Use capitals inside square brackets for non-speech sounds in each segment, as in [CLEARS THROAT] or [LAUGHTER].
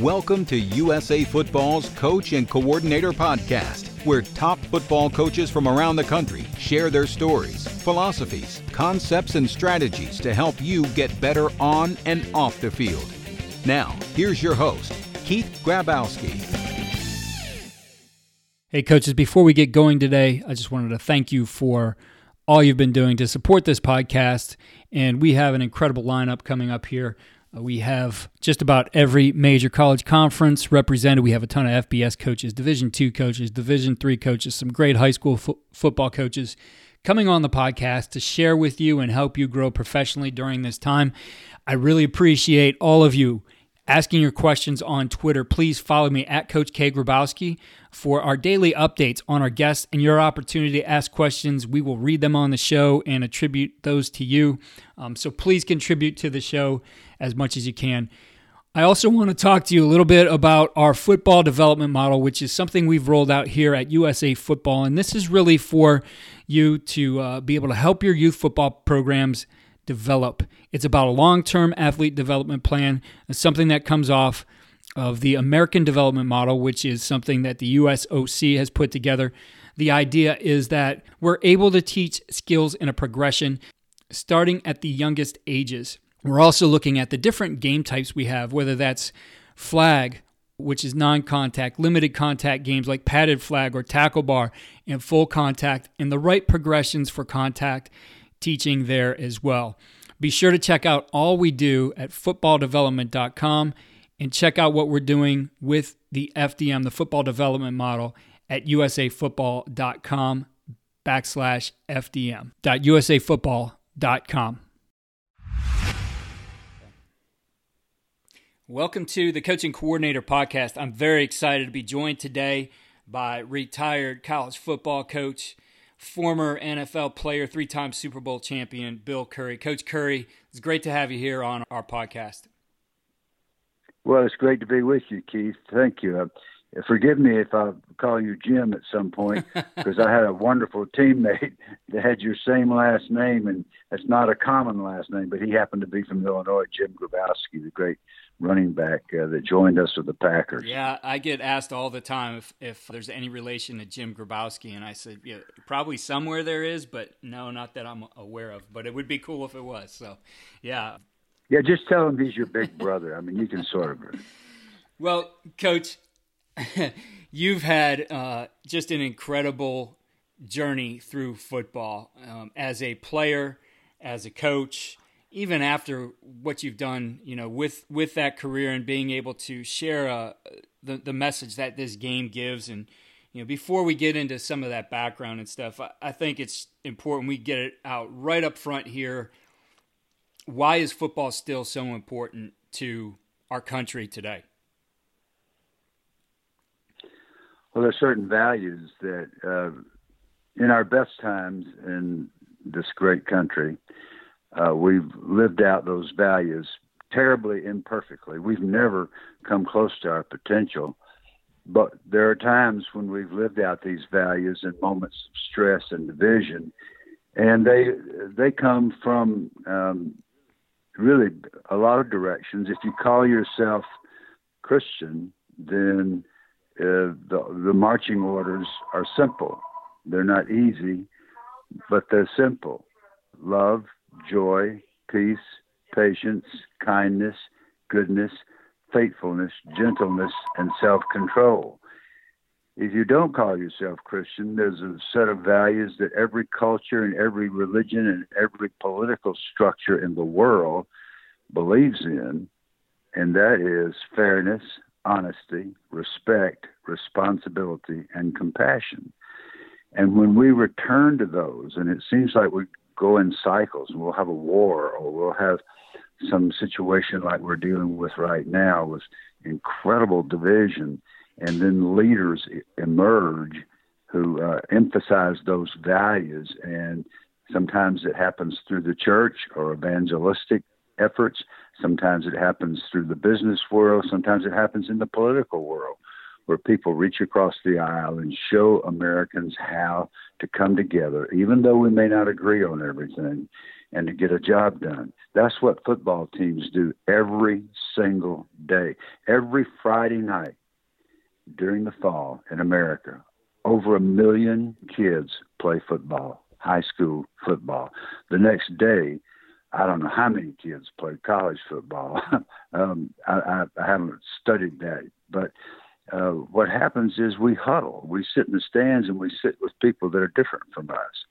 Welcome to USA Football's Coach and Coordinator Podcast, where top football coaches from around the country share their stories, philosophies, concepts, and strategies to help you get better on and off the field. Now, here's your host, Keith Grabowski. Hey, coaches, before we get going today, I just wanted to thank you for all you've been doing to support this podcast. And we have an incredible lineup coming up here. Uh, we have just about every major college conference represented. We have a ton of FBS coaches, Division two coaches, Division three coaches, some great high school fo- football coaches coming on the podcast to share with you and help you grow professionally during this time. I really appreciate all of you asking your questions on Twitter. Please follow me at Coach K Grabowski for our daily updates on our guests and your opportunity to ask questions. We will read them on the show and attribute those to you. Um, so please contribute to the show as much as you can. I also want to talk to you a little bit about our football development model, which is something we've rolled out here at USA Football. And this is really for you to uh, be able to help your youth football programs develop. It's about a long term athlete development plan, something that comes off of the American development model, which is something that the USOC has put together. The idea is that we're able to teach skills in a progression starting at the youngest ages. We're also looking at the different game types we have, whether that's flag, which is non contact, limited contact games like padded flag or tackle bar, and full contact, and the right progressions for contact teaching there as well. Be sure to check out all we do at footballdevelopment.com and check out what we're doing with the FDM, the football development model, at usafootball.com backslash FDM. Welcome to the Coaching Coordinator Podcast. I'm very excited to be joined today by retired college football coach, former NFL player, three time Super Bowl champion, Bill Curry. Coach Curry, it's great to have you here on our podcast. Well, it's great to be with you, Keith. Thank you. Uh, forgive me if I call you Jim at some point, [LAUGHS] because I had a wonderful teammate that had your same last name, and that's not a common last name, but he happened to be from Illinois, Jim Grabowski, the great running back uh, that joined us with the Packers. Yeah, I get asked all the time if, if there's any relation to Jim Grabowski, and I said, yeah, probably somewhere there is, but no, not that I'm aware of. But it would be cool if it was. So, yeah. Yeah, just tell him he's your big brother. I mean, you can sort of. [LAUGHS] well, Coach, [LAUGHS] you've had uh, just an incredible journey through football um, as a player, as a coach even after what you've done, you know, with with that career and being able to share uh, the the message that this game gives, and you know, before we get into some of that background and stuff, I, I think it's important we get it out right up front here. Why is football still so important to our country today? Well, there's certain values that, uh, in our best times in this great country, uh, we've lived out those values terribly imperfectly. We've never come close to our potential. But there are times when we've lived out these values in moments of stress and division, and they they come from um, really a lot of directions. If you call yourself Christian, then uh, the the marching orders are simple. They're not easy, but they're simple. Love, joy, peace, patience, kindness, goodness, faithfulness, gentleness, and self control. If you don't call yourself Christian, there's a set of values that every culture and every religion and every political structure in the world believes in, and that is fairness, honesty, respect, responsibility, and compassion. And when we return to those, and it seems like we go in cycles, and we'll have a war or we'll have some situation like we're dealing with right now with incredible division, and then leaders emerge who uh, emphasize those values. And sometimes it happens through the church or evangelistic efforts. Sometimes it happens through the business world. Sometimes it happens in the political world where people reach across the aisle and show Americans how to come together, even though we may not agree on everything, and to get a job done. That's what football teams do every single day. Every Friday night during the fall in America, over a million kids play football, high school football. The next day, I don't know how many kids play college football. [LAUGHS] um, I, I, I haven't studied that, but uh, what happens is we huddle. We sit in the stands and we sit with people that are different from us.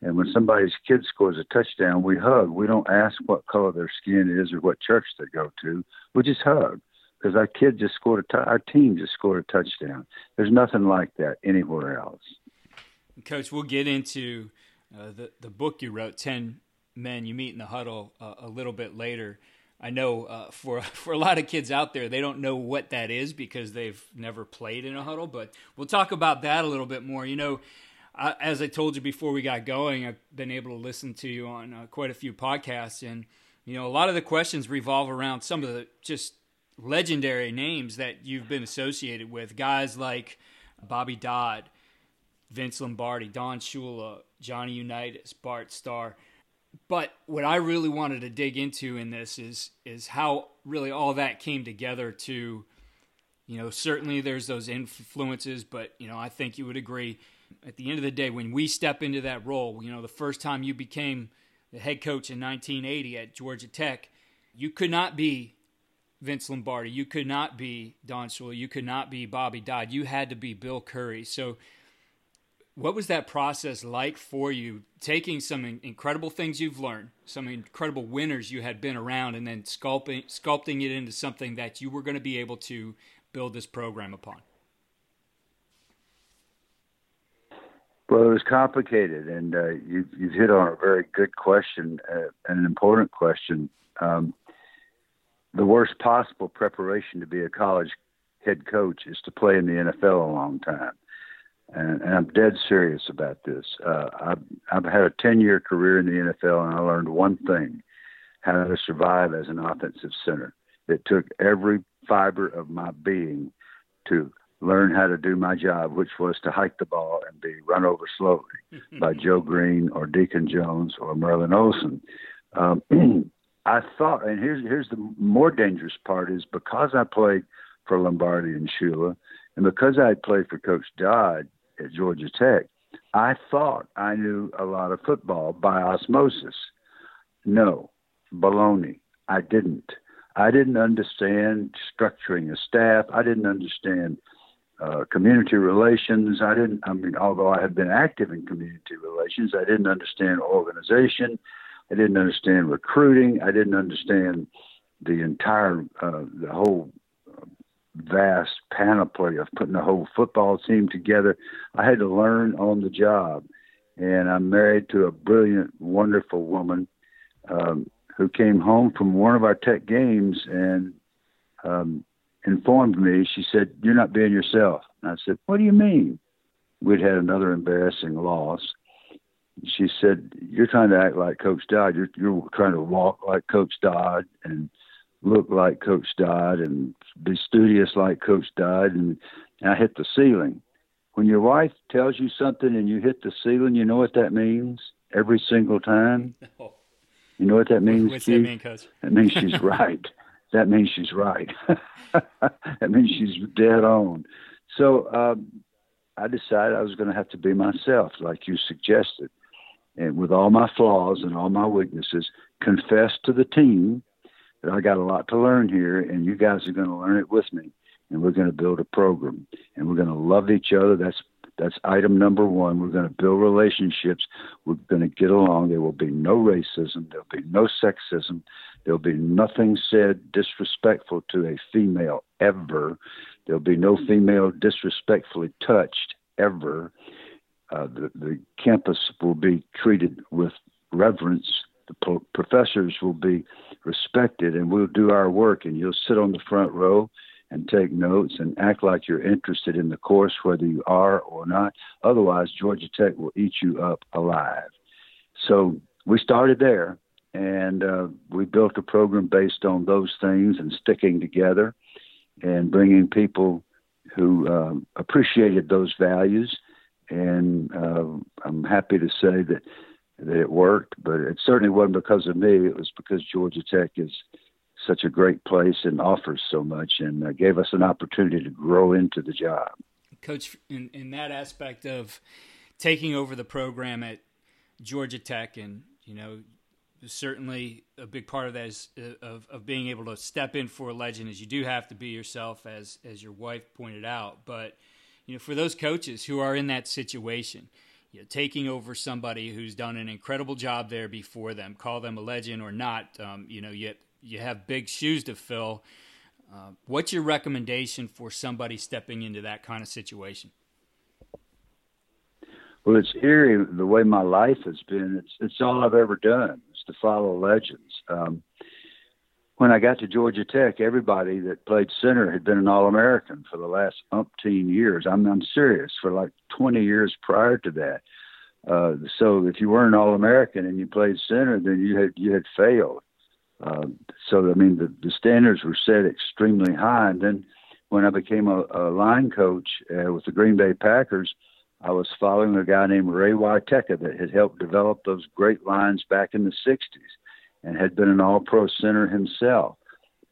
And when somebody's kid scores a touchdown, we hug. We don't ask what color their skin is or what church they go to. We just hug because our kid just scored a t- our team just scored a touchdown. There's nothing like that anywhere else. Coach, we'll get into uh, the the book you wrote, Ten Men You Meet in the Huddle, uh, a little bit later. I know uh, for [LAUGHS] for a lot of kids out there, they don't know what that is because they've never played in a huddle. But we'll talk about that a little bit more. You know, I, as I told you before we got going, I've been able to listen to you on uh, quite a few podcasts, and you know, a lot of the questions revolve around some of the just legendary names that you've been associated with, guys like Bobby Dodd, Vince Lombardi, Don Shula, Johnny Unitas, Bart Starr but what I really wanted to dig into in this is is how really all that came together to you know certainly there's those influences but you know I think you would agree at the end of the day when we step into that role you know the first time you became the head coach in 1980 at Georgia Tech you could not be Vince Lombardi you could not be Don Shula you could not be Bobby Dodd you had to be Bill Curry. So what was that process like for you, taking some incredible things you've learned, some incredible winners you had been around, and then sculpting sculpting it into something that you were going to be able to build this program upon? Well, it was complicated, and uh, you, you've hit on a very good question uh, and an important question. Um, the worst possible preparation to be a college head coach is to play in the NFL a long time and, and I'm dead serious about this. Uh, I've, I've had a 10 year career in the NFL, and I learned one thing how to survive as an offensive center. It took every fiber of my being to learn how to do my job, which was to hike the ball and be run over slowly [LAUGHS] by Joe Greene or Deacon Jones or Merlin Olsen. Um, [CLEARS THROAT] I thought, and here's here's the more dangerous part is because I played for Lombardi and Shula, and because I had played for Coach Dodd, at Georgia Tech, I thought I knew a lot of football by osmosis. No, baloney. I didn't. I didn't understand structuring a staff. I didn't understand uh, community relations. I didn't. I mean, although I had been active in community relations, I didn't understand organization. I didn't understand recruiting. I didn't understand the entire, uh, the whole vast panoply of putting a whole football team together. I had to learn on the job. And I'm married to a brilliant, wonderful woman um, who came home from one of our tech games and um, informed me. She said, You're not being yourself. And I said, What do you mean? We'd had another embarrassing loss. She said, You're trying to act like Coach Dodd. You're, you're trying to walk like Coach Dodd and look like Coach Dodd and be studious like Coach Dodd, and, and I hit the ceiling. When your wife tells you something and you hit the ceiling, you know what that means every single time. [LAUGHS] You know what that means? What's that mean, Coach? That means she's [LAUGHS] right. that means she's right. [LAUGHS] that means she's dead on. So um, I decided I was going to have to be myself, like you suggested, and with all my flaws and all my weaknesses, confess to the team that I got a lot to learn here, and you guys are going to learn it with me, and we're going to build a program, and we're going to love each other. That's that's item number one. We're going to build relationships. We're going to get along. There will be no racism. There'll be no sexism. There'll be nothing said disrespectful to a female ever. There'll be no female disrespectfully touched ever. Uh, the, the campus will be treated with reverence. The po- professors will be respected, and we'll do our work. And you'll sit on the front row and take notes and act like you're interested in the course, whether you are or not. Otherwise, Georgia Tech will eat you up alive. So we started there, and uh, we built a program based on those things and sticking together and bringing people who um, appreciated those values. And uh, I'm happy to say that that it worked, but it certainly wasn't because of me. It was because Georgia Tech is such a great place and offers so much and uh, gave us an opportunity to grow into the job. Coach, in, in that aspect of taking over the program at Georgia Tech, and you know, certainly a big part of that is uh, of, of being able to step in for a legend is you do have to be yourself, as as your wife pointed out. But you know, for those coaches who are in that situation, you know, taking over somebody who's done an incredible job there before them, call them a legend or not, um, you know, yet you have big shoes to fill. Uh, what's your recommendation for somebody stepping into that kind of situation? Well, it's eerie the way my life has been. It's it's all I've ever done is to follow legends. Um, when I got to Georgia Tech, everybody that played center had been an All American for the last umpteen years. I'm I'm serious for like 20 years prior to that. Uh, so if you weren't an All American and you played center, then you had you had failed. Uh, so I mean, the, the standards were set extremely high. And then when I became a, a line coach uh, with the Green Bay Packers, I was following a guy named Ray Wietecha that had helped develop those great lines back in the '60s, and had been an All-Pro center himself.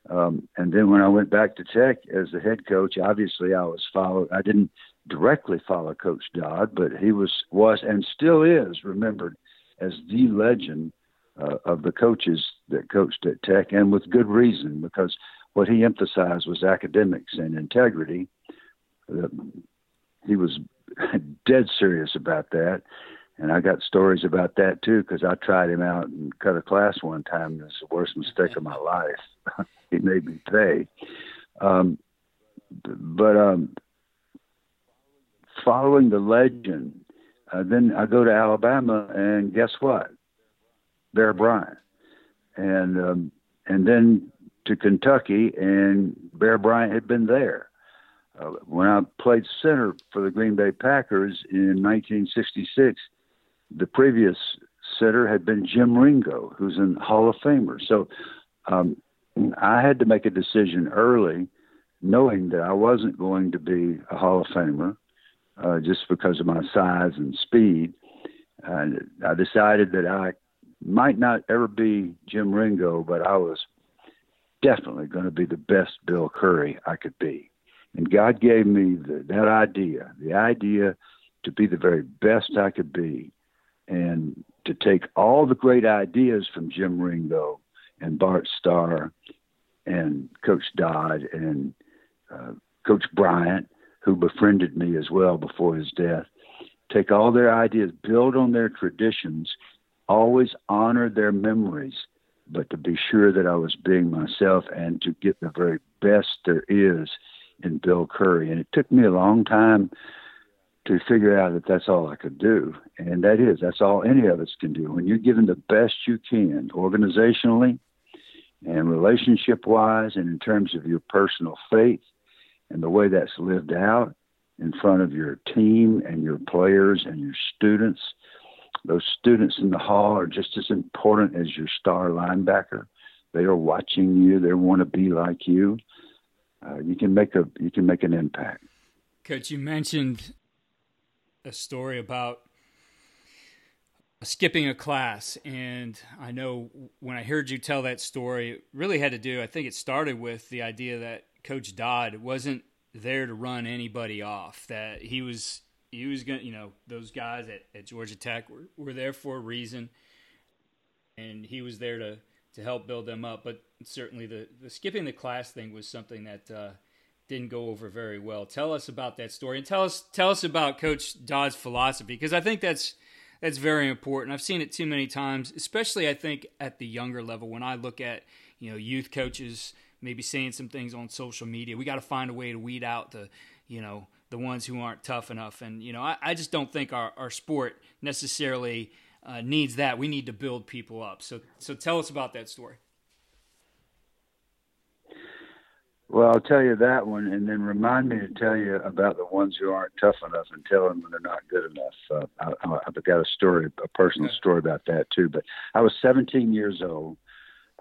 Um, and then when I went back to Tech as the head coach, obviously I was followed. I didn't directly follow Coach Dodd, but he was was and still is remembered as the legend uh, of the coaches that coached at Tech, and with good reason, because what he emphasized was academics and integrity. Uh, he was [LAUGHS] dead serious about that, and I got stories about that too, because I tried him out and cut a class one time. And it's the worst mistake of my life. [LAUGHS] he made me pay. Um, but um, following the legend, uh, then I go to Alabama, and guess what? Bear Bryant, and um, and then to Kentucky, and Bear Bryant had been there. Uh, when I played center for the Green Bay Packers in 1966, the previous center had been Jim Ringo, who's a Hall of Famer. So um, I had to make a decision early, knowing that I wasn't going to be a Hall of Famer uh, just because of my size and speed. And I decided that I might not ever be Jim Ringo, but I was definitely going to be the best Bill Curry I could be. And God gave me the, that idea, the idea to be the very best I could be, and to take all the great ideas from Jim Ringo and Bart Starr and Coach Dodd and uh, Coach Bryant, who befriended me as well before his death. Take all their ideas, build on their traditions, always honor their memories, but to be sure that I was being myself and to get the very best there is in Bill Curry. And it took me a long time to figure out that that's all I could do. And that is, that's all any of us can do. When you're given the best you can, organizationally and relationship wise, and in terms of your personal faith and the way that's lived out in front of your team and your players and your students those students in the hall are just as important as your star linebacker. They are watching you. They want to be like you. Uh, you can make a you can make an impact. Coach, you mentioned a story about skipping a class, and I know when I heard you tell that story, it really had to do. I think it started with the idea that Coach Dodd wasn't there to run anybody off. That he was he was to, you know, those guys at, at Georgia Tech were, were there for a reason. And he was there to, to help build them up. But certainly the, the skipping the class thing was something that uh, didn't go over very well. Tell us about that story and tell us tell us about Coach Dodd's philosophy because I think that's that's very important. I've seen it too many times, especially I think at the younger level when I look at you know youth coaches maybe saying some things on social media. We got to find a way to weed out the you know the ones who aren't tough enough, and you know I, I just don't think our, our sport necessarily uh, needs that. We need to build people up. So so tell us about that story. Well, I'll tell you that one, and then remind me to tell you about the ones who aren't tough enough, and tell them when they're not good enough. Uh, I, have got a story, a personal story about that too. But I was 17 years old,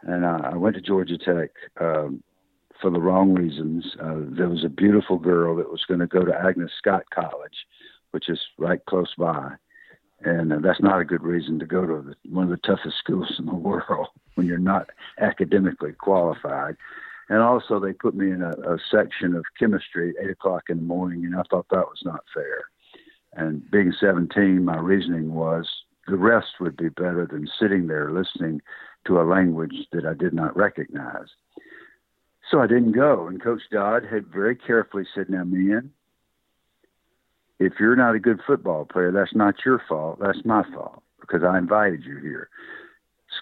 and I, I went to Georgia Tech um, for the wrong reasons. Uh, there was a beautiful girl that was going to go to Agnes Scott College, which is right close by, and uh, that's not a good reason to go to the, one of the toughest schools in the [LAUGHS] world when you're not academically qualified and also they put me in a, a section of chemistry at eight o'clock in the morning, and I thought that was not fair. And being 17, my reasoning was the rest would be better than sitting there listening to a language that I did not recognize. So I didn't go. And Coach Dodd had very carefully said, Now, man, if you're not a good football player, that's not your fault. That's my fault because I invited you here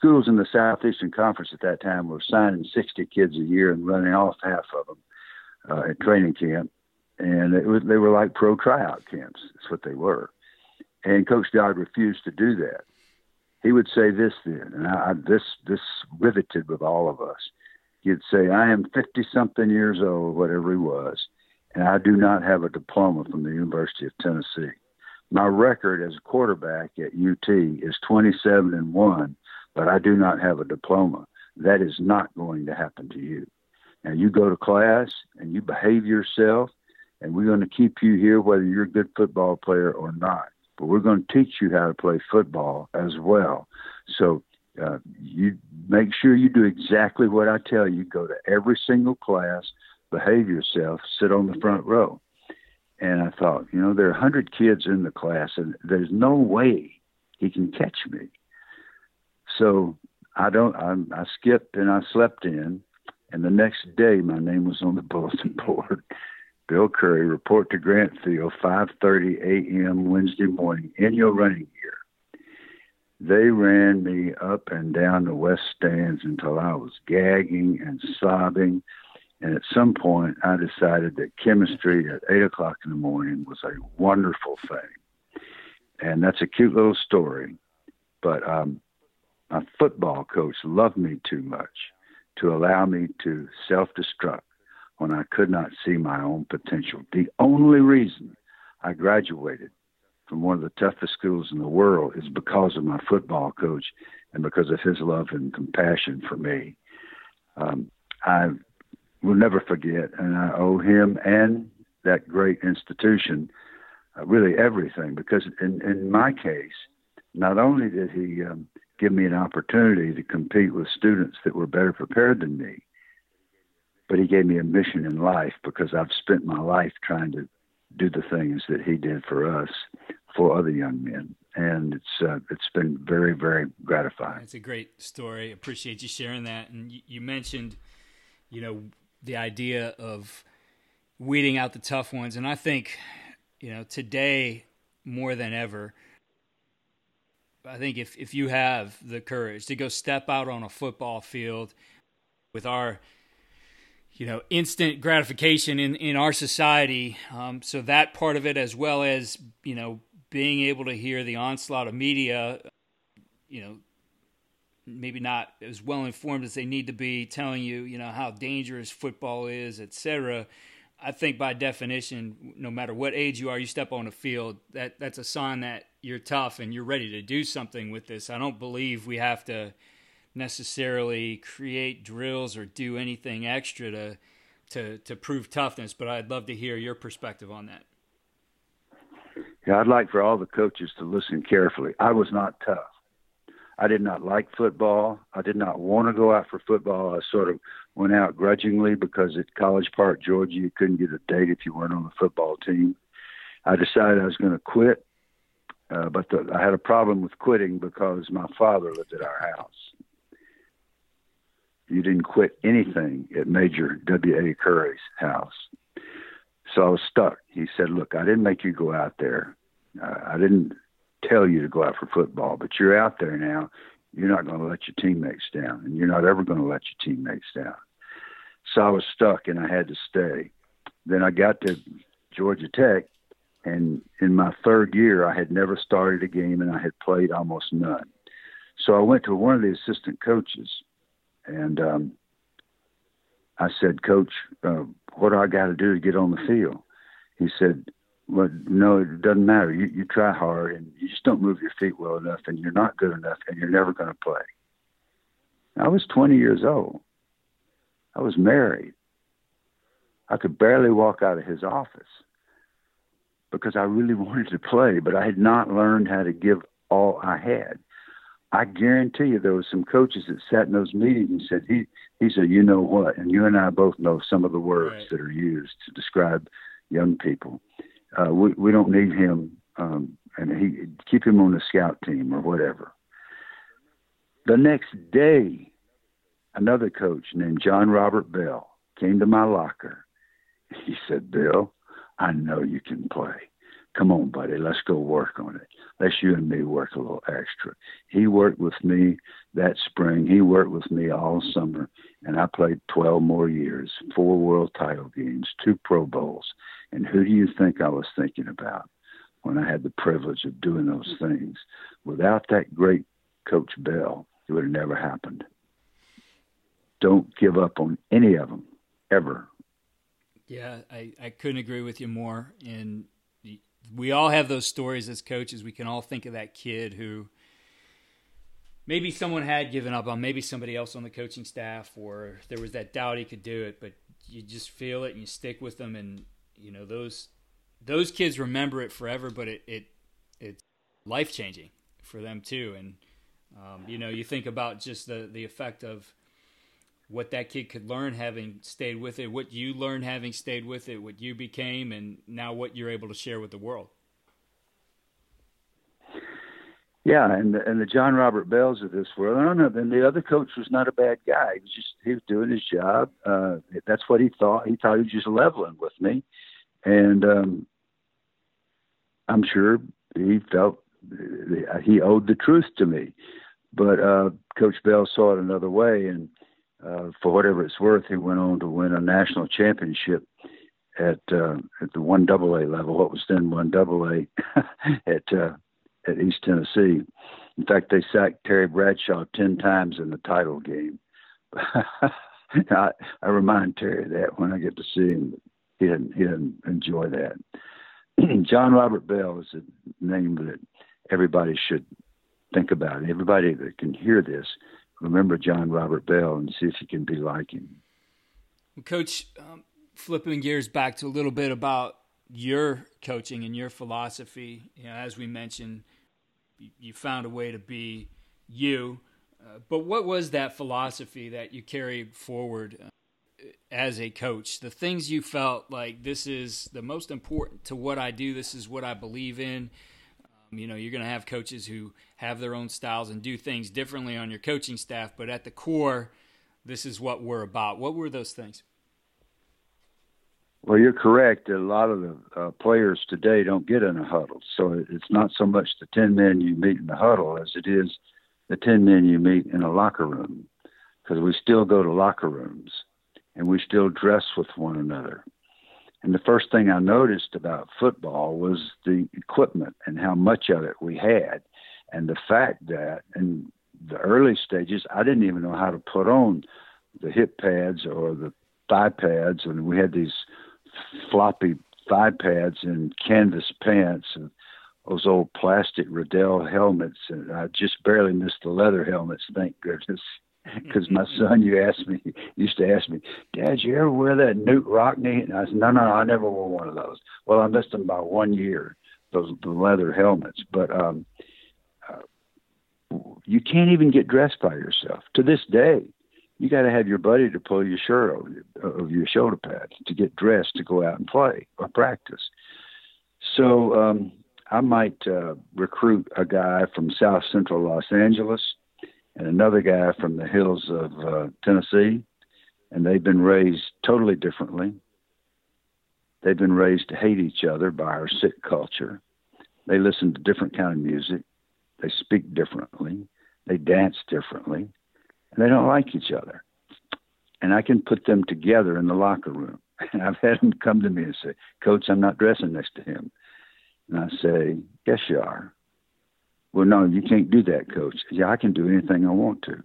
schools in the Southeastern Conference at that time were signing 60 kids a year and running off half of them uh, at training camp. And it was, they were like pro tryout camps. That's what they were. And Coach Dodd refused to do that. He would say this then, and I, I, this this riveted with all of us. He'd say, "I am 50 something years old, whatever he was, and I do not have a diploma from the University of Tennessee. My record as a quarterback at UT is 27 and one, but I do not have a diploma. That is not going to happen to you. Now you go to class and you behave yourself, and we're going to keep you here whether you're a good football player or not. But we're going to teach you how to play football as well. So uh, you make sure you do exactly what I tell you. Go to every single class, behave yourself, sit on the front row. And I thought, you know, there are 100 kids in the class, and there's no way he can catch me. So I don't. I, I skipped and I slept in, and the next day my name was on the [LAUGHS] bulletin board. Bill Curry report to Grant Field, 5:30 a.m. Wednesday morning in your running gear. They ran me up and down the west stands until I was gagging and sobbing. And at some point, I decided that chemistry at eight o'clock in the morning was a wonderful thing. And that's a cute little story. But um, my football coach loved me too much to allow me to self destruct when I could not see my own potential. The only reason I graduated from one of the toughest schools in the world is because of my football coach and because of his love and compassion for me. Um, I will never forget, and I owe him and that great institution uh, really everything because in, in my case, not only did he um, give me an opportunity to compete with students that were better prepared than me. But he gave me a mission in life because I've spent my life trying to do the things that he did for us, for other young men, and it's uh, it's been very very gratifying. It's a great story. Appreciate you sharing that. And you, you mentioned, you know, the idea of weeding out the tough ones, and I think, you know, today more than ever I think if if you have the courage to go step out on a football field with our you know instant gratification in in our society um, so that part of it as well as you know being able to hear the onslaught of media you know maybe not as well informed as they need to be telling you you know how dangerous football is etc I think by definition, no matter what age you are, you step on a field, that that's a sign that you're tough and you're ready to do something with this. I don't believe we have to necessarily create drills or do anything extra to to to prove toughness, but I'd love to hear your perspective on that. Yeah, I'd like for all the coaches to listen carefully. I was not tough. I did not like football. I did not want to go out for football. I sort of went out grudgingly because at College Park, Georgia, you couldn't get a date if you weren't on the football team. I decided I was going to quit, uh, but the, I had a problem with quitting because my father lived at our house. you didn't quit anything at Major W.A. Curry's house. So I was stuck. He said, Look, I didn't make you go out there. Uh, I didn't tell you to go out for football, but you're out there now. You're not going to let your teammates down, and you're not ever going to let your teammates down. So I was stuck, and I had to stay. Then I got to Georgia Tech, and in my third year, I had never started a game, and I had played almost none. So I went to one of the assistant coaches, and um, I said, Coach, uh, what do I got to do to get on the field? He said, Well, no, it doesn't matter. You, you try hard, and you just don't move your feet well enough, and you're not good enough, and you're never going to play. I was 20 years old. I was married. I could barely walk out of his office because I really [LAUGHS] wanted to play, but I had not learned how to give all I had. I guarantee you there were some coaches that sat in those meetings and said, he, he said, you know what? And you and I both know some of the words right. that are used to describe young people. Uh, we, we don't need him, um, and he keep him on the scout team or whatever. The next day, another coach named John Robert Bell came to my locker. He said, Bill, I know you can play. Come on, buddy, let's go work on it let's you and me work a little extra. He worked with me that spring. He worked with me all summer, and I played 12 more years, four world title games, two Pro Bowls. And who do you think I was thinking about when I had the privilege of doing those things? Without that great Coach Bell, it would have never happened. Don't give up on any of them, ever. Yeah, I, I couldn't agree with you more. And we all have those stories as coaches. We can all think of that kid who maybe someone had given up on, maybe somebody else on the coaching staff, or there was that doubt he could do it, but you just feel it and you stick with them, and you know those those kids remember it forever. But it it it's life changing for them too, and um, you know you think about just the the effect of what that kid could learn having stayed with it, what you learned having stayed with it, what you became, and now what you're able to share with the world. Yeah, and the, and the John Robert Bells of this world. I don't know. Then the other coach was not a bad guy. He was just he was doing his job. Uh, that's what he thought. He thought he was just leveling with me, and um, I'm sure he felt he owed the truth to me. But uh, Coach Bell saw it another way, and uh, for whatever it's worth, he went on to win a national championship at uh, at the one double A level, what was then one double A [LAUGHS] at uh, at East Tennessee. In fact, they sacked Terry Bradshaw ten times in the title game. [LAUGHS] I, I remind Terry that when I get to see him, he didn't he didn't enjoy that. [CLEARS THROAT] John Robert Bell is a name that everybody should think about. Everybody that can hear this remember John Robert Bell and see if you can be like him. Coach, um, flipping gears back to a little bit about your coaching and your philosophy. You know, as we mentioned, you found a way to be you. Uh, but what was that philosophy that you carried forward uh, as a coach? The things you felt like this is the most important to what I do. This is what I believe in. You know, you're going to have coaches who have their own styles and do things differently on your coaching staff, but at the core, this is what we're about. What were those things? Well, you're correct. A lot of the uh, players today don't get in a huddle. So it's not so much the 10 men you meet in the huddle as it is the 10 men you meet in a locker room because we still go to locker rooms and we still dress with one another. And the first thing I noticed about football was the equipment and how much of it we had. And the fact that in the early stages, I didn't even know how to put on the hip pads or the thigh pads. And we had these floppy thigh pads and canvas pants and those old plastic Riddell helmets. And I just barely missed the leather helmets, thank goodness [LAUGHS] because my son you asked me [LAUGHS] used to ask me, Dad, you ever wear that Knute Rockne? And I said, No, no, I never wore one of those. Well, I missed them by one year, those the leather helmets. But um, uh, you can't even get dressed by yourself. To this day, you got to have your buddy to pull your shirt over your, over your shoulder pads to get dressed to go out and play or practice. So um, I might uh, recruit a guy from South Central Los Angeles and another guy from the hills of uh, Tennessee, and they've been raised totally differently. They've been raised to hate each other by our sick culture. They listen to different kind of music. They speak differently. They dance differently, and they don't like each other. And I can put them together in the locker room. And [LAUGHS] I've had them come to me and say, "Coach, I'm not dressing next to him." And I say, "Yes, you are." Well, no, you can't do that, Coach. Yeah, I can do anything I want to.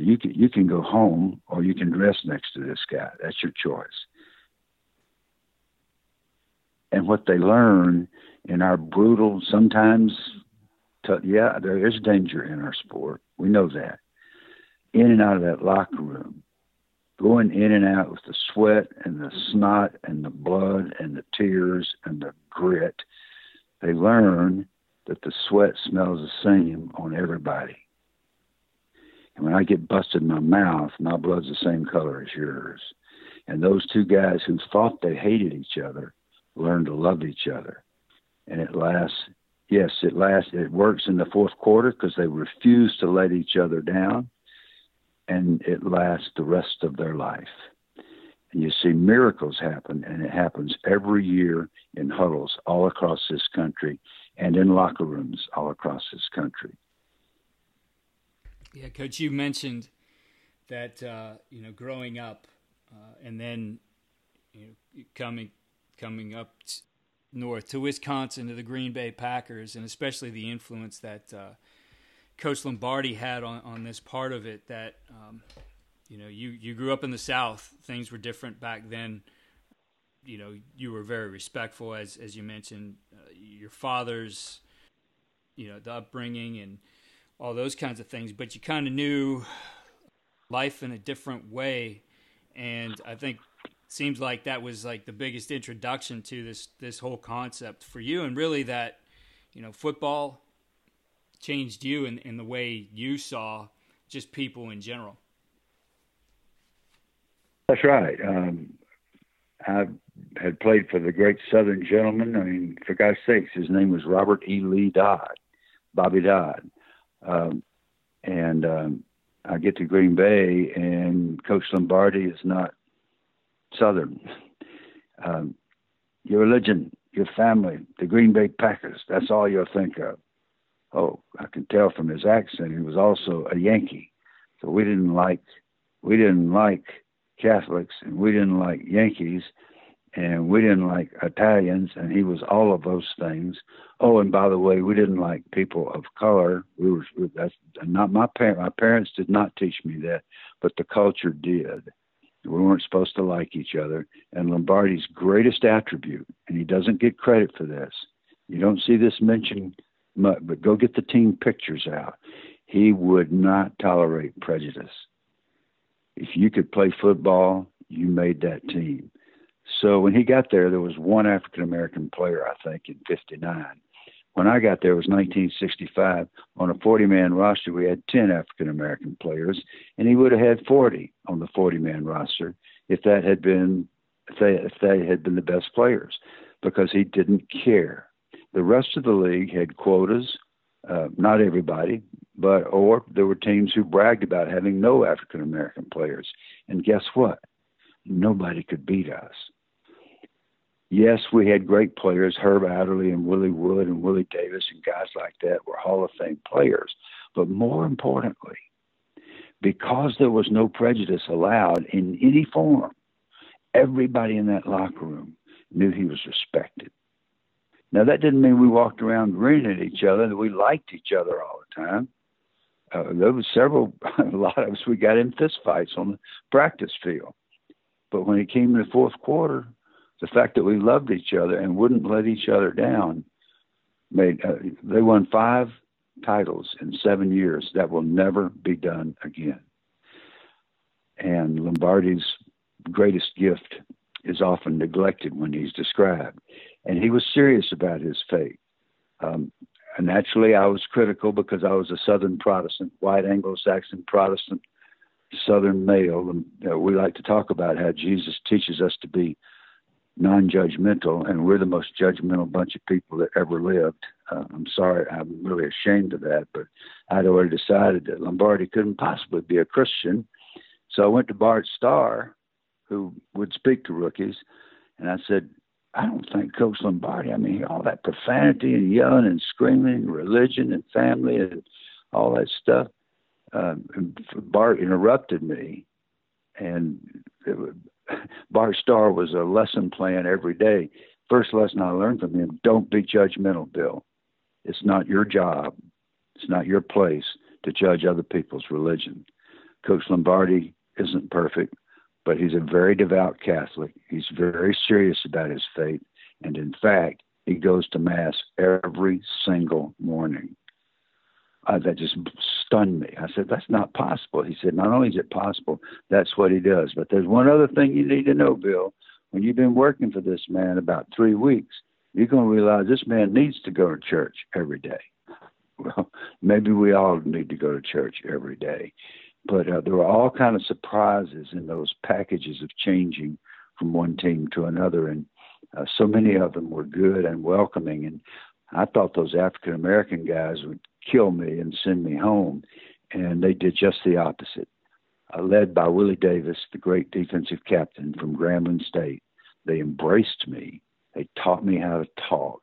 You can you can go home or you can dress next to this guy. That's your choice. And what they learn in our brutal, sometimes, t- yeah, there is danger in our sport. We know that. In and out of that locker room, going in and out with the sweat and the snot and the blood and the tears and the grit, they learn that the sweat smells the same on everybody. And when I get busted in my mouth, my blood's the same color as yours. And those two guys who thought they hated each other learn to love each other. And it lasts, yes, it lasts, it works in the fourth quarter because they refuse to let each other down. And it lasts the rest of their life. And you see miracles happen, and it happens every year in huddles all across this country and in locker rooms all across this country. Yeah, Coach, you mentioned that uh, you know growing up, uh, and then you know, coming coming up t- north to Wisconsin to the Green Bay Packers, and especially the influence that uh, Coach Lombardi had on, on this part of it. That um, you know, you you grew up in the South. Things were different back then. You know, you were very respectful, as as you mentioned, uh, your father's, you know, the upbringing and all those kinds of things. But you kind of knew life in a different way, and I think seems like that was like the biggest introduction to this this whole concept for you, and really that you know football changed you in, in the way you saw just people in general. That's right. Um, I had played for the great Southern gentleman. I mean, for God's sakes, his name was Robert E. Lee Dodd, Bobby Dodd. Um, and um, I get to Green Bay, and Coach Lombardi is not Southern. [LAUGHS] Um, your religion, your family, the Green Bay Packers, that's all you'll think of. Oh, I can tell from his accent he was also a Yankee. So we didn't like we didn't like Catholics and we didn't like Yankees and we didn't like Italians, and he was all of those things. Oh, and by the way, we didn't like people of color. We were that's not my parents. My parents did not teach me that, but the culture did. We weren't supposed to like each other. And Lombardi's greatest attribute, and he doesn't get credit for this. You don't see this mentioned much, but go get the team pictures out. He would not tolerate prejudice. If you could play football, you made that team so when he got there, there was one African American player, I think, in '59. When I got there, it was 1965. On a 40 man roster, we had 10 African American players, and he would have had 40 on the 40 man roster if that had been if they if they had been the best players, because he didn't care. The rest of the league had quotas. Uh, not everybody, but or there were teams who bragged about having no African American players, and guess what? Nobody could beat us yes, we had great players. Herb Adderley and Willie Wood and Willie Davis and guys like that were Hall of Fame players. But more importantly, because there was no prejudice allowed in any form, everybody in that locker room knew he was respected. Now, that didn't mean we walked around grinning at each other and we liked each other all the time. Uh, there was several, [LAUGHS] a lot of us, we got in fistfights on the practice field. But when it came to the fourth quarter, the fact that we loved each other and wouldn't let each other down made uh, they won five titles in seven years that will never be done again. And lombardi's greatest gift is often neglected when he's described. And he was serious about his faith um, naturally i was critical because i was a southern protestant white anglo-saxon protestant southern male. And know, we like to talk about how jesus teaches us to be non-judgmental, and we're the most judgmental bunch of people that ever lived. Uh, I'm sorry, I'm really ashamed of that, but I'd already decided that Lombardi couldn't possibly be a Christian. So I went to Bart Starr, who would speak to rookies, and I said, I don't think Coach Lombardi. I mean, all that profanity and yelling and screaming, religion and family and all that stuff. Uh, Bart interrupted me, and it [LAUGHS] Bart Starr was a lesson plan every day. First lesson I learned from him: don't be judgmental, Bill. It's not your job. It's not your place to judge other people's religion. Coach Lombardi isn't perfect but he's a very devout Catholic. He's very serious about his faith. And in fact, he goes to Mass every single morning. Uh, that just stunned me. I said, That's not possible. He said, Not only is it possible, that's what he does. But there's one other thing you need to know, Bill. When you've been working for this man about three weeks, you're going to realize this man needs to go to church every day. Well, [LAUGHS] maybe we all need to go to church every day but uh, there were all kind of surprises in those packages of changing from one team to another, and uh, so many of them were good and welcoming. And I thought those African American guys would kill me and send me home, and they did just the opposite. Uh, led by Willie Davis, the great defensive captain from Grambling State, they embraced me. They taught me how to talk.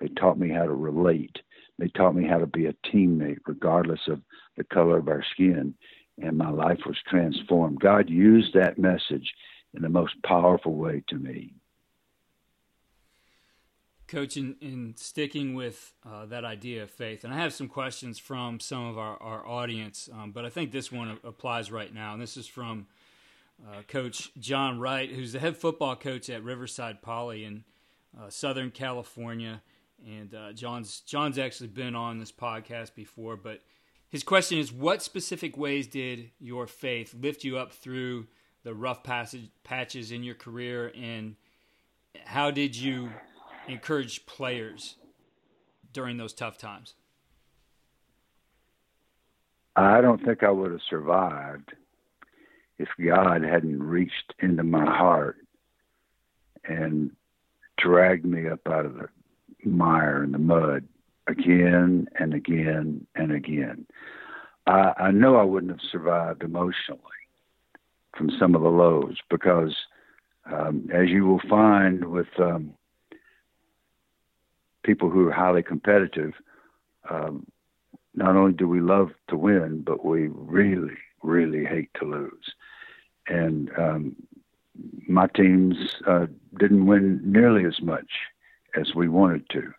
They taught me how to relate. They taught me how to be a teammate, regardless of the color of our skin and my life was transformed. God used that message in the most powerful way to me. Coach, in, in sticking with uh, that idea of faith, and I have some questions from some of our, our audience, um, but I think this one applies right now. And this is from uh, Coach John Wright, who's the head football coach at Riverside Poly in uh, Southern California. And uh, John's John's actually been on this podcast before, but his question is What specific ways did your faith lift you up through the rough passage, patches in your career, and how did you encourage players during those tough times? I don't think I would have survived if God hadn't reached into my heart and dragged me up out of the mire and the mud again and again and again. I, I know I wouldn't have survived emotionally from some of the lows because, um, as you will find with um, people who are highly competitive, um, not only do we love to win, but we really, really hate to lose. And um, my teams uh, didn't win nearly as much as we wanted to.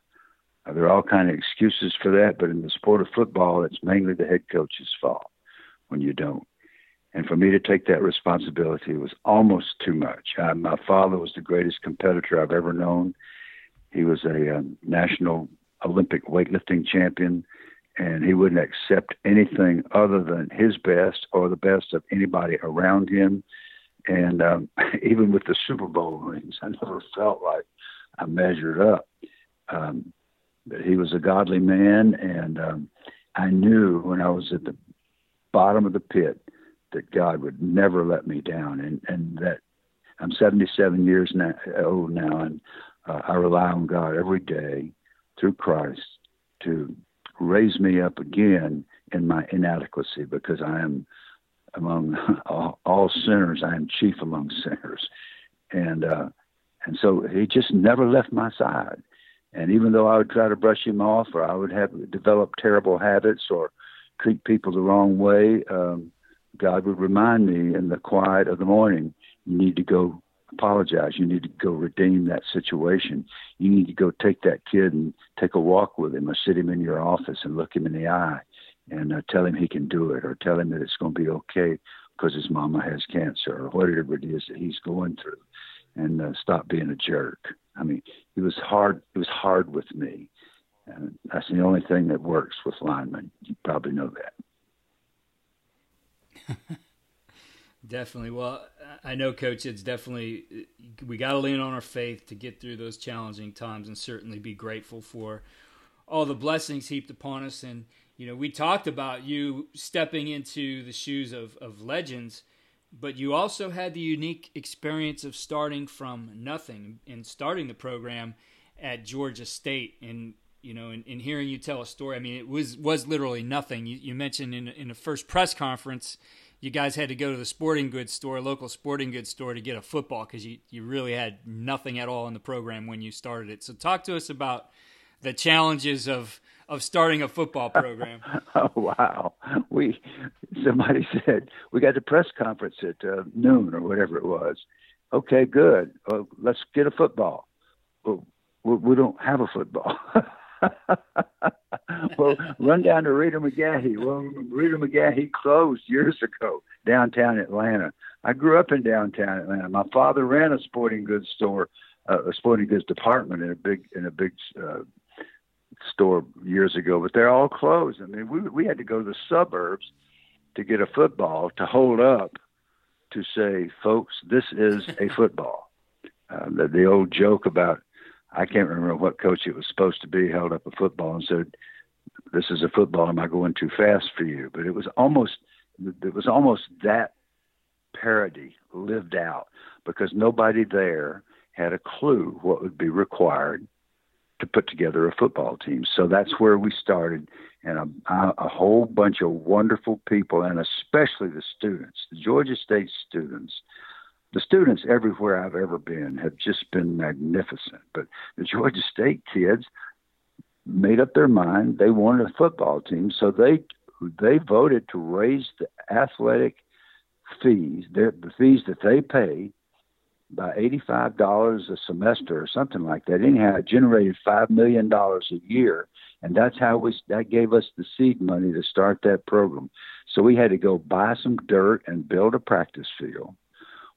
Uh, there are all kind of excuses for that, but in the sport of football, it's mainly the head coach's fault when you don't. And for me to take that responsibility was almost too much. Uh, my father was the greatest competitor I've ever known. He was a um, national Olympic weightlifting champion, and he wouldn't accept anything other than his best or the best of anybody around him. And um, [LAUGHS] even with the Super Bowl rings, I never felt like I measured up. Um, but he was a godly man, and um, I knew when I was at the bottom of the pit that God would never let me down, and and that I'm 77 years now, old now, and uh, I rely on God every day through Christ to raise me up again in my inadequacy because I am among [LAUGHS] all, sinners. I am chief among [LAUGHS] sinners, and uh, and so He just never left my side. And even though I would try to brush him off, or I would have developed terrible habits, or treat people the wrong way, um, God would remind me in the quiet of the morning, you need to go apologize. You need to go redeem that situation. You need to go take that kid and take a walk with him, or sit him in your office and look him in the eye, and uh, tell him he can do it, or tell him that it's going to be okay because his mama has cancer, or whatever it is that he's going through and uh, stop being a jerk. I mean, he was hard. He was hard with me, and that's the only thing that works with linemen. You probably know that. [LAUGHS] definitely. Well, I know, Coach. It's definitely uh, we got to lean on our faith to get through those challenging times, and certainly be grateful for all the blessings heaped upon us. And you know, we talked about you stepping into the shoes of of legends but you also had the unique experience of starting from nothing and starting the program at Georgia State. And you know, in, in hearing you tell a story, I mean, it was was literally nothing. You, you mentioned in in the first press conference, you guys had to go to the sporting goods store, local sporting goods store, to get a football because you you really had nothing at all in the program when you started it. So, talk to us about the challenges of of starting a football program. [LAUGHS] oh wow! We somebody [LAUGHS] said we got the press conference at uh, noon or whatever it was. Okay, good. Well, let's get a football. Well, we don't have a football. [LAUGHS] [LAUGHS] well, run down to Reeder McGahee. Well, Reeder McGahee closed years ago downtown Atlanta. I grew up in downtown Atlanta. My father ran a sporting goods store, uh, a sporting goods department in a big in a big uh, store years ago, but they're all closed. I mean, we we had to go to the suburbs to get a football to hold up to say, folks, this is a football. Uh, the, the old joke about I can't remember what coach it was supposed to be held up a football and said, "This is a football. Am I going too fast for you?" But it was almost it was almost that parody lived out because nobody there had a clue what would be required to put together a football team. So that's where we started, and a, a whole bunch of wonderful people, and especially the students, the Georgia State students the students everywhere I've ever been have just been magnificent. But the Georgia State kids made up their mind they wanted a football team, so they they voted to raise the athletic fees, the fees that they pay, by eighty-five dollars a semester or something like that. Anyhow, it generated five million dollars a year, and that's how we that gave us the seed money to start that program. So we had to go buy some dirt and build a practice field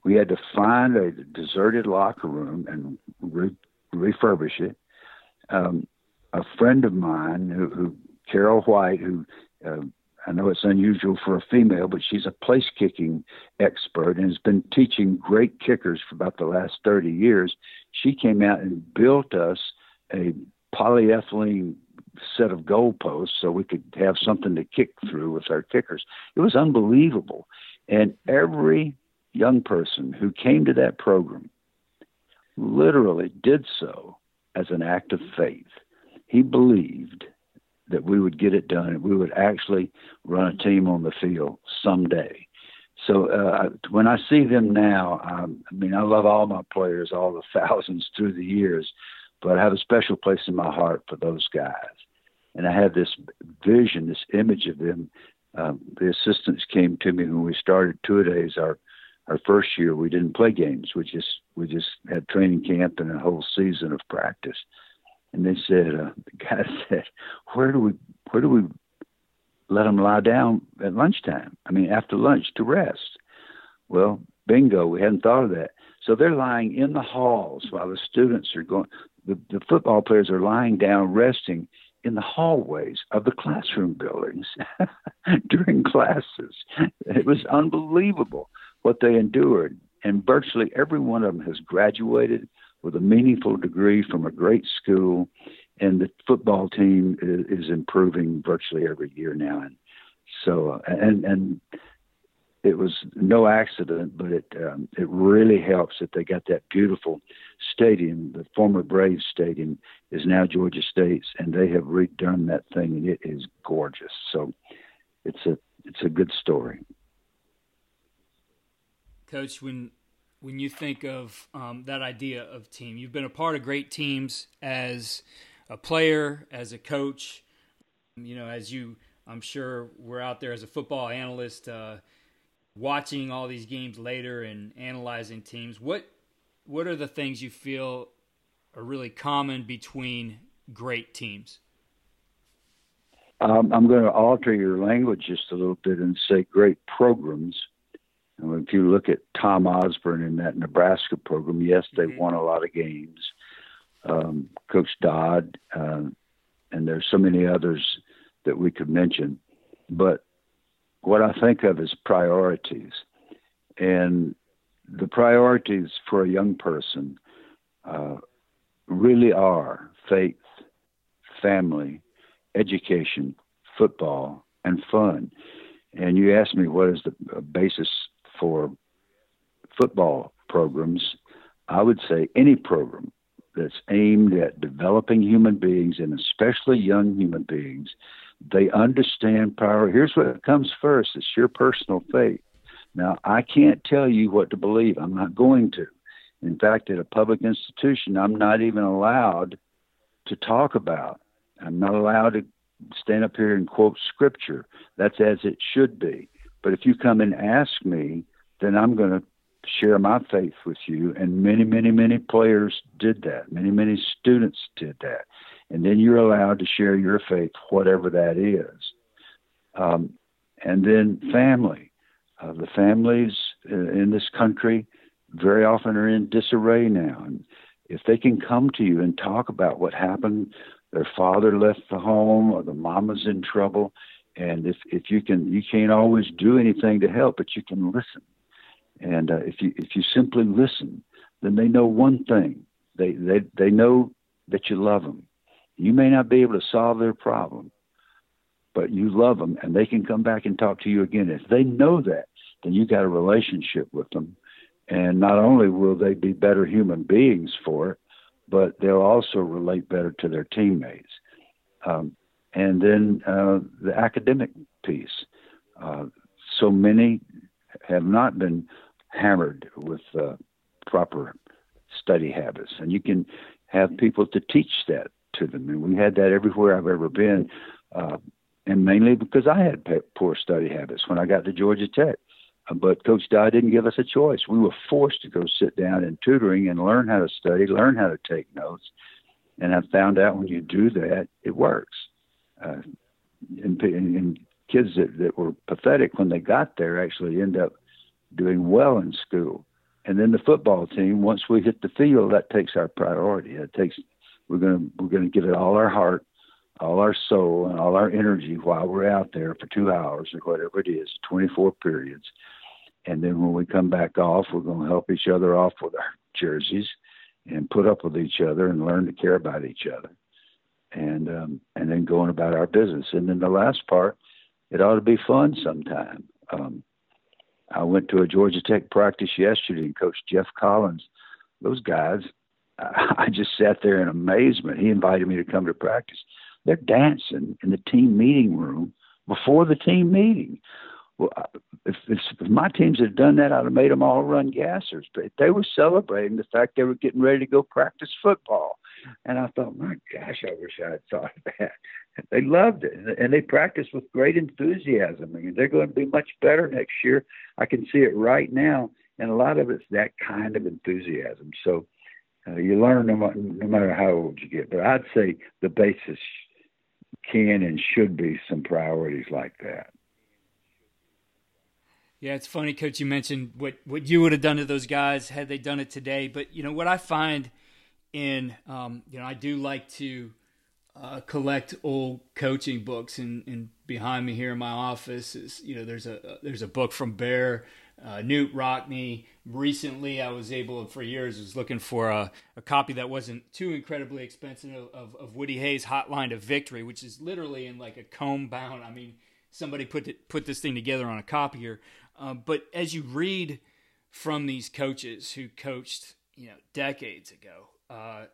we had to find a deserted locker room and re- refurbish it. Um, a friend of mine, who, who Carol White, who uh, I know it's unusual for a female, but she's a place kicking expert and has been teaching great kickers for about the last 30 years. She came out and built us a polyethylene set of goalposts so we could have something to kick through with our kickers. It was unbelievable. And every young person who came to that program literally did so as an act of faith. He believed that we would get it done and we would actually run a team on the field someday. So uh, when I see them now, um, I mean, I love all my players, all the [LAUGHS] thousands through the years, but I have a special place in my heart for those guys. And I have this vision, this image of them. Um, the assistants came to me when we started two days, our our first year we didn't play games. We just we just had training camp and a whole season of practice. And they said, uh, the guy [LAUGHS] said, where do we where do we let them lie down at lunchtime? I mean, after lunch to rest. Well, bingo, we hadn't thought of that. So they're lying in the halls while the students are going. The, the football players are lying down resting in the hallways of the classroom buildings [LAUGHS] during classes. It was unbelievable what they endured. And virtually every one of them has graduated with a meaningful degree from a great school. And the football team is, is improving virtually every year now. And so, uh, and, and, it was no accident, but it um, it really helps that they got that beautiful stadium. The former Braves Stadium is now Georgia State's, and they have redone that thing, and it is gorgeous. So it's a it's a good story. Coach, when when you think of um, that idea of team, you've been a part of great teams as a player, as a coach. You know, as you, I'm sure, were out there as a football analyst, uh, watching all these games later and analyzing teams. What what are the things you feel are really common between great teams? Um, I'm going to alter your language just a little bit and say great programs if you look at Tom Osborne in that Nebraska program, yes, they mm-hmm. won a lot of games. Um, Coach Dodd, uh, and there's so many others that we could mention. But what I think of is priorities. And the priorities for a young person uh, really are faith, family, education, football, and fun. And you asked me what is the basis for football programs, I would say any program that's aimed at developing human beings and especially young human beings, they understand power. Here's what comes first it's your personal faith. Now, I can't tell you what to believe. I'm not going to. In fact, at a public institution, I'm not even allowed to talk about. I'm not allowed to stand up here and quote scripture. That's as it should be. But if you come and ask me, then I'm going to share my faith with you. And many, many, many players did that. Many, many students did that. And then you're allowed to share your faith, whatever that is. Um, and then family. Uh, the families in this country very often are in disarray now. And if they can come to you and talk about what happened, their father left the home or the mama's in trouble, and if if you can, you can't always do anything to help, but you can listen. And uh, if you if you simply listen, then they know one thing: they they they know that you love them. You may not be able to solve their problem, but you love them, and they can come back and talk to you again. If they know that, then you got a relationship with them, and not only will they be better human beings for it, but they'll also relate better to their teammates. Um, and then uh, the academic piece. Uh, so many have not been hammered with uh, proper study habits, and you can have people to teach that to them. And we had that everywhere I've ever been, uh, and mainly because I had poor study habits when I got to Georgia Tech. Uh, but Coach Dye didn't give us a choice. We were forced to go sit down in tutoring and learn how to study, learn how to take notes. And I found out when you do that, it works. Uh, and, and kids that, that were pathetic when they got there actually end up doing well in school. And then the football team, once we hit the field, that takes our priority. It takes we're gonna we're gonna give it all our heart, all our soul, and all our energy while we're out there for two hours or whatever it is, 24 periods. And then when we come back off, we're to help each other off with our jerseys and put up with each other and learn to care about each other. And um, and then going about our business. And then the last part, it ought to be fun sometime. Um, I went to a Georgia Tech practice yesterday, and Coach Geoff Collins, those guys, [LAUGHS] I just sat there in amazement. He invited me to come to practice. They're dancing in the team meeting room before the team meeting. Well, if, if, if my teams had done that, I'd have made them all run gassers. But they were celebrating the fact they were getting ready to go practice football. And I thought, my gosh, I wish I had thought of that. [LAUGHS] They loved it, and they practiced with great enthusiasm. I mean, they're going to be much better next year. I can see it right now, and a lot of it's that kind of enthusiasm. So uh, you learn no, no matter how old you get. But I'd say the basis can and should be some priorities like that. Yeah, it's funny, Coach. You mentioned what what you would have done to those guys had they done it today. But you know what I find in um, you know I do like to uh, collect old coaching books, and, and behind me here in my office is you know there's a there's a book from Bear. Uh, Knute Rockne. Recently, I was able, for years, was looking for a, a copy that wasn't too incredibly expensive of, of, Woody Hayes' Hotline to Victory, which is literally in like a comb bound. I mean, somebody put put this thing together on a copier. Um, but as you read from these coaches who coached, you know, decades ago, uh,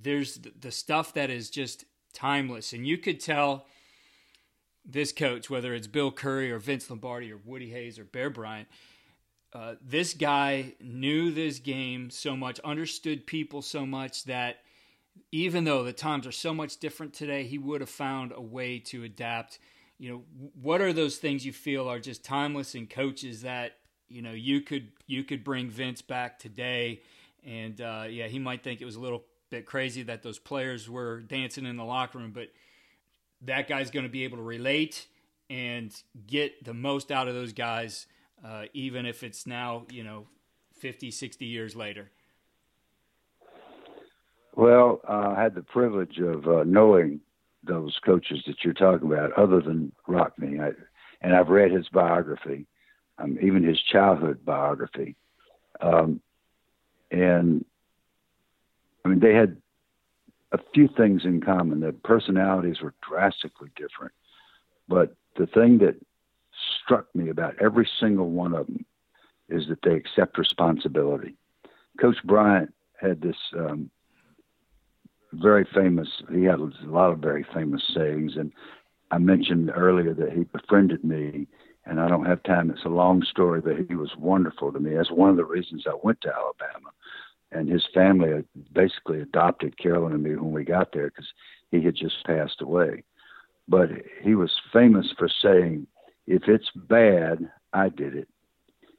there's the, stuff that is just timeless, and you could tell this coach, whether it's Bill Curry or Vince Lombardi or Woody Hayes or Bear Bryant, uh, this guy knew this game so much, understood people so much that even though the times are so much different today, he would have found a way to adapt. You know, what are those things you feel are just timeless in coaches that you know you could you could bring Vince back today, and uh, yeah, he might think it was a little bit crazy that those players were dancing in the locker room, but that guy's going to be able to relate and get the most out of those guys, uh, even if it's now you know 50, 60 years later. Well, uh, I had the privilege of uh, knowing those coaches that you're talking about, other than Rockne. I, and I've read his biography, um, even his childhood biography. Um, and I mean, they had a few things in common. Their personalities were drastically different. But the thing that struck me about every single one of them is that they accept responsibility. Coach Bryant had this um, very famous. He had a lot of very famous sayings, and I mentioned earlier that he befriended me. And I don't have time. It's a long story, but he was wonderful to me. That's one of the reasons I went to Alabama. And his family basically adopted Carolyn and me when we got there because he had just passed away. But he was famous for saying, if it's bad, I did it.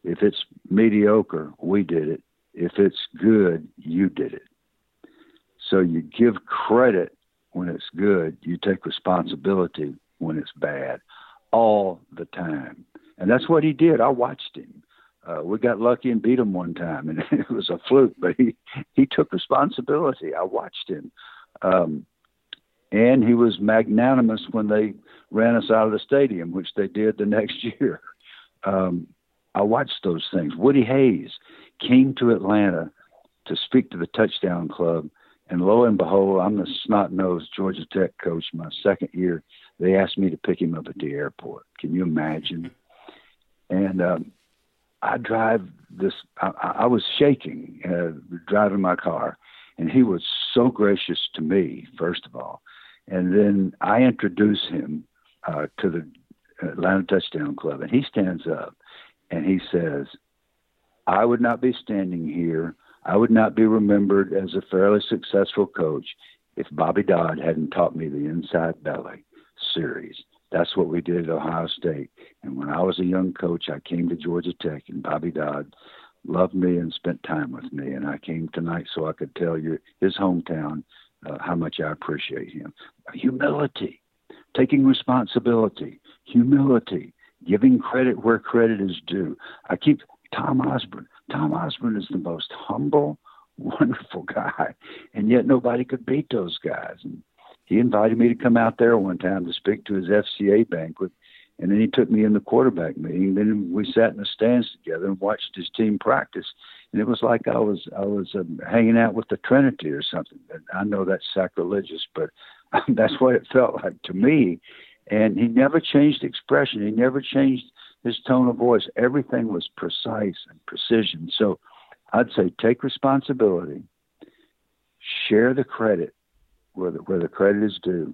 If it's mediocre, we did it. If it's good, you did it. So you give credit when it's good, you take responsibility when it's bad all the time. And that's what he did. I watched him. Uh, we got lucky and beat him one time, and [LAUGHS] it was a fluke, but he, he took responsibility. I watched him. Um, and he was magnanimous when they ran us out of the stadium, which they did the [LAUGHS] next year. Um, I watched those things. Woody Hayes came to Atlanta to speak to the touchdown club, and lo and behold, I'm the snot nosed Georgia Tech coach my second year. They asked me to pick him up at the airport. Can you imagine? And um, I drive this. I, I was shaking uh, driving my car, and he was so gracious to me. First of all, and then I introduce him uh, to the Atlanta Touchdown Club, and he stands up and he says, I would not be standing here. I would not be remembered as a fairly successful coach if Bobby Dodd hadn't taught me the Inside Belly series. That's what we did at Ohio State. And when I was a young coach, I came to Georgia Tech, and Bobby Dodd loved me and spent time with me. And I came tonight so I could tell you his hometown uh, how much I appreciate him. Humility, taking responsibility, humility, giving credit where credit is due. I keep Tom Osborne. Tom Osborne is the most humble, [LAUGHS] wonderful guy, and yet nobody could beat those guys. And he invited me to come out there one time to speak to his FCA banquet, and then he took me in the quarterback meeting. Then we sat in the stands together and watched his team practice, and it was like I was I was um, hanging out with the Trinity or something. I know that's sacrilegious, but [LAUGHS] that's what it felt like to me. And he never changed expression. He never changed his tone of voice. Everything was precise and precision. So I'd say take responsibility, share the credit where the, where the credit is due,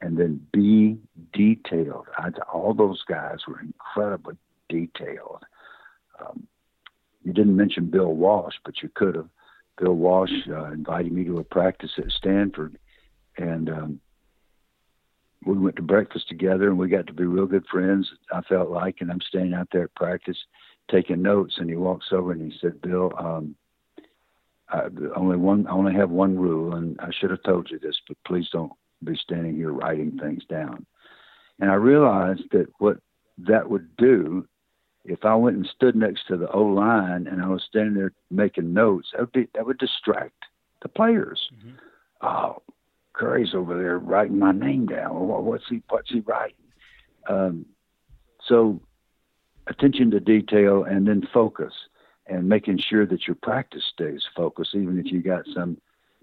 and then be detailed. I'd, all those guys were incredibly detailed. Um, you didn't mention Bill Walsh, but you could have. Bill Walsh uh, invited me to a practice at Stanford, and um, we went to breakfast together, and we got to be real good friends. I felt like, and I'm standing out there at practice taking notes, and he walks over and he said, "Bill, um, I only one, I only have one rule, and I should have told you this, but please don't be standing here writing things down." And I realized that what that would do if I went and stood next to the O line and I was standing there making notes, that would be that would distract the players. Mm-hmm. Oh, Curry's over there writing my name down. What's he What's he writing? Um, so attention to detail and then focus and making sure that your practice stays focused, even if you got some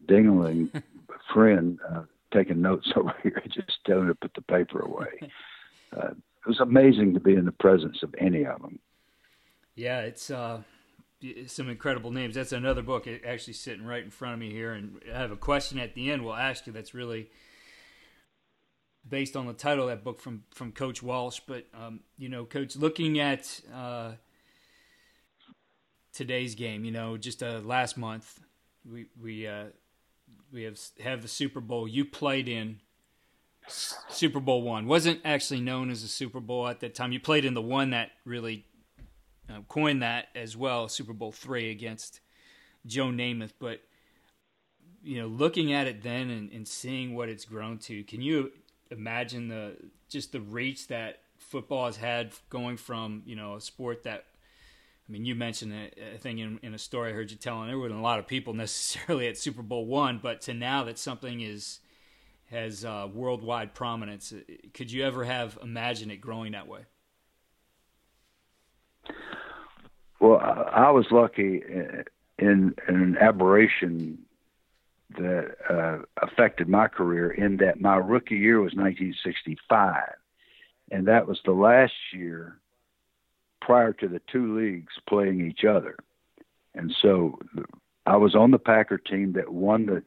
dingling [LAUGHS] friend uh, taking notes [LAUGHS] over here, just telling him to put the paper away. [LAUGHS] Uh, it was amazing to be in the presence of any of them. Yeah, it's uh, some incredible names. That's another book actually sitting right in front of me here, and I have a question at the end. We'll ask you that's really based on the title of that book from from Coach Walsh. But um, you know, Coach, looking at uh, today's game, you know, just uh, last month we we uh, we have have the Super Bowl. You played in Super Bowl one. Wasn't actually known as a Super Bowl at that time. You played in the one that really uh, coined that as well, Super Bowl three against Joe Namath. But you know, looking at it then and, and seeing what it's grown to, can you imagine the just the reach that football has had going from you know a sport that I mean, you mentioned a, I think in, in a story I heard you telling there wasn't a lot of people [LAUGHS] necessarily at Super Bowl one, but to now that something is has uh, worldwide prominence. Could you ever have imagined it growing that way? Well, I was lucky in, in an aberration that uh, affected my career in that my rookie year was 1965, and that was the last year prior to the two leagues playing each other. And so I was on the Packer team that won the,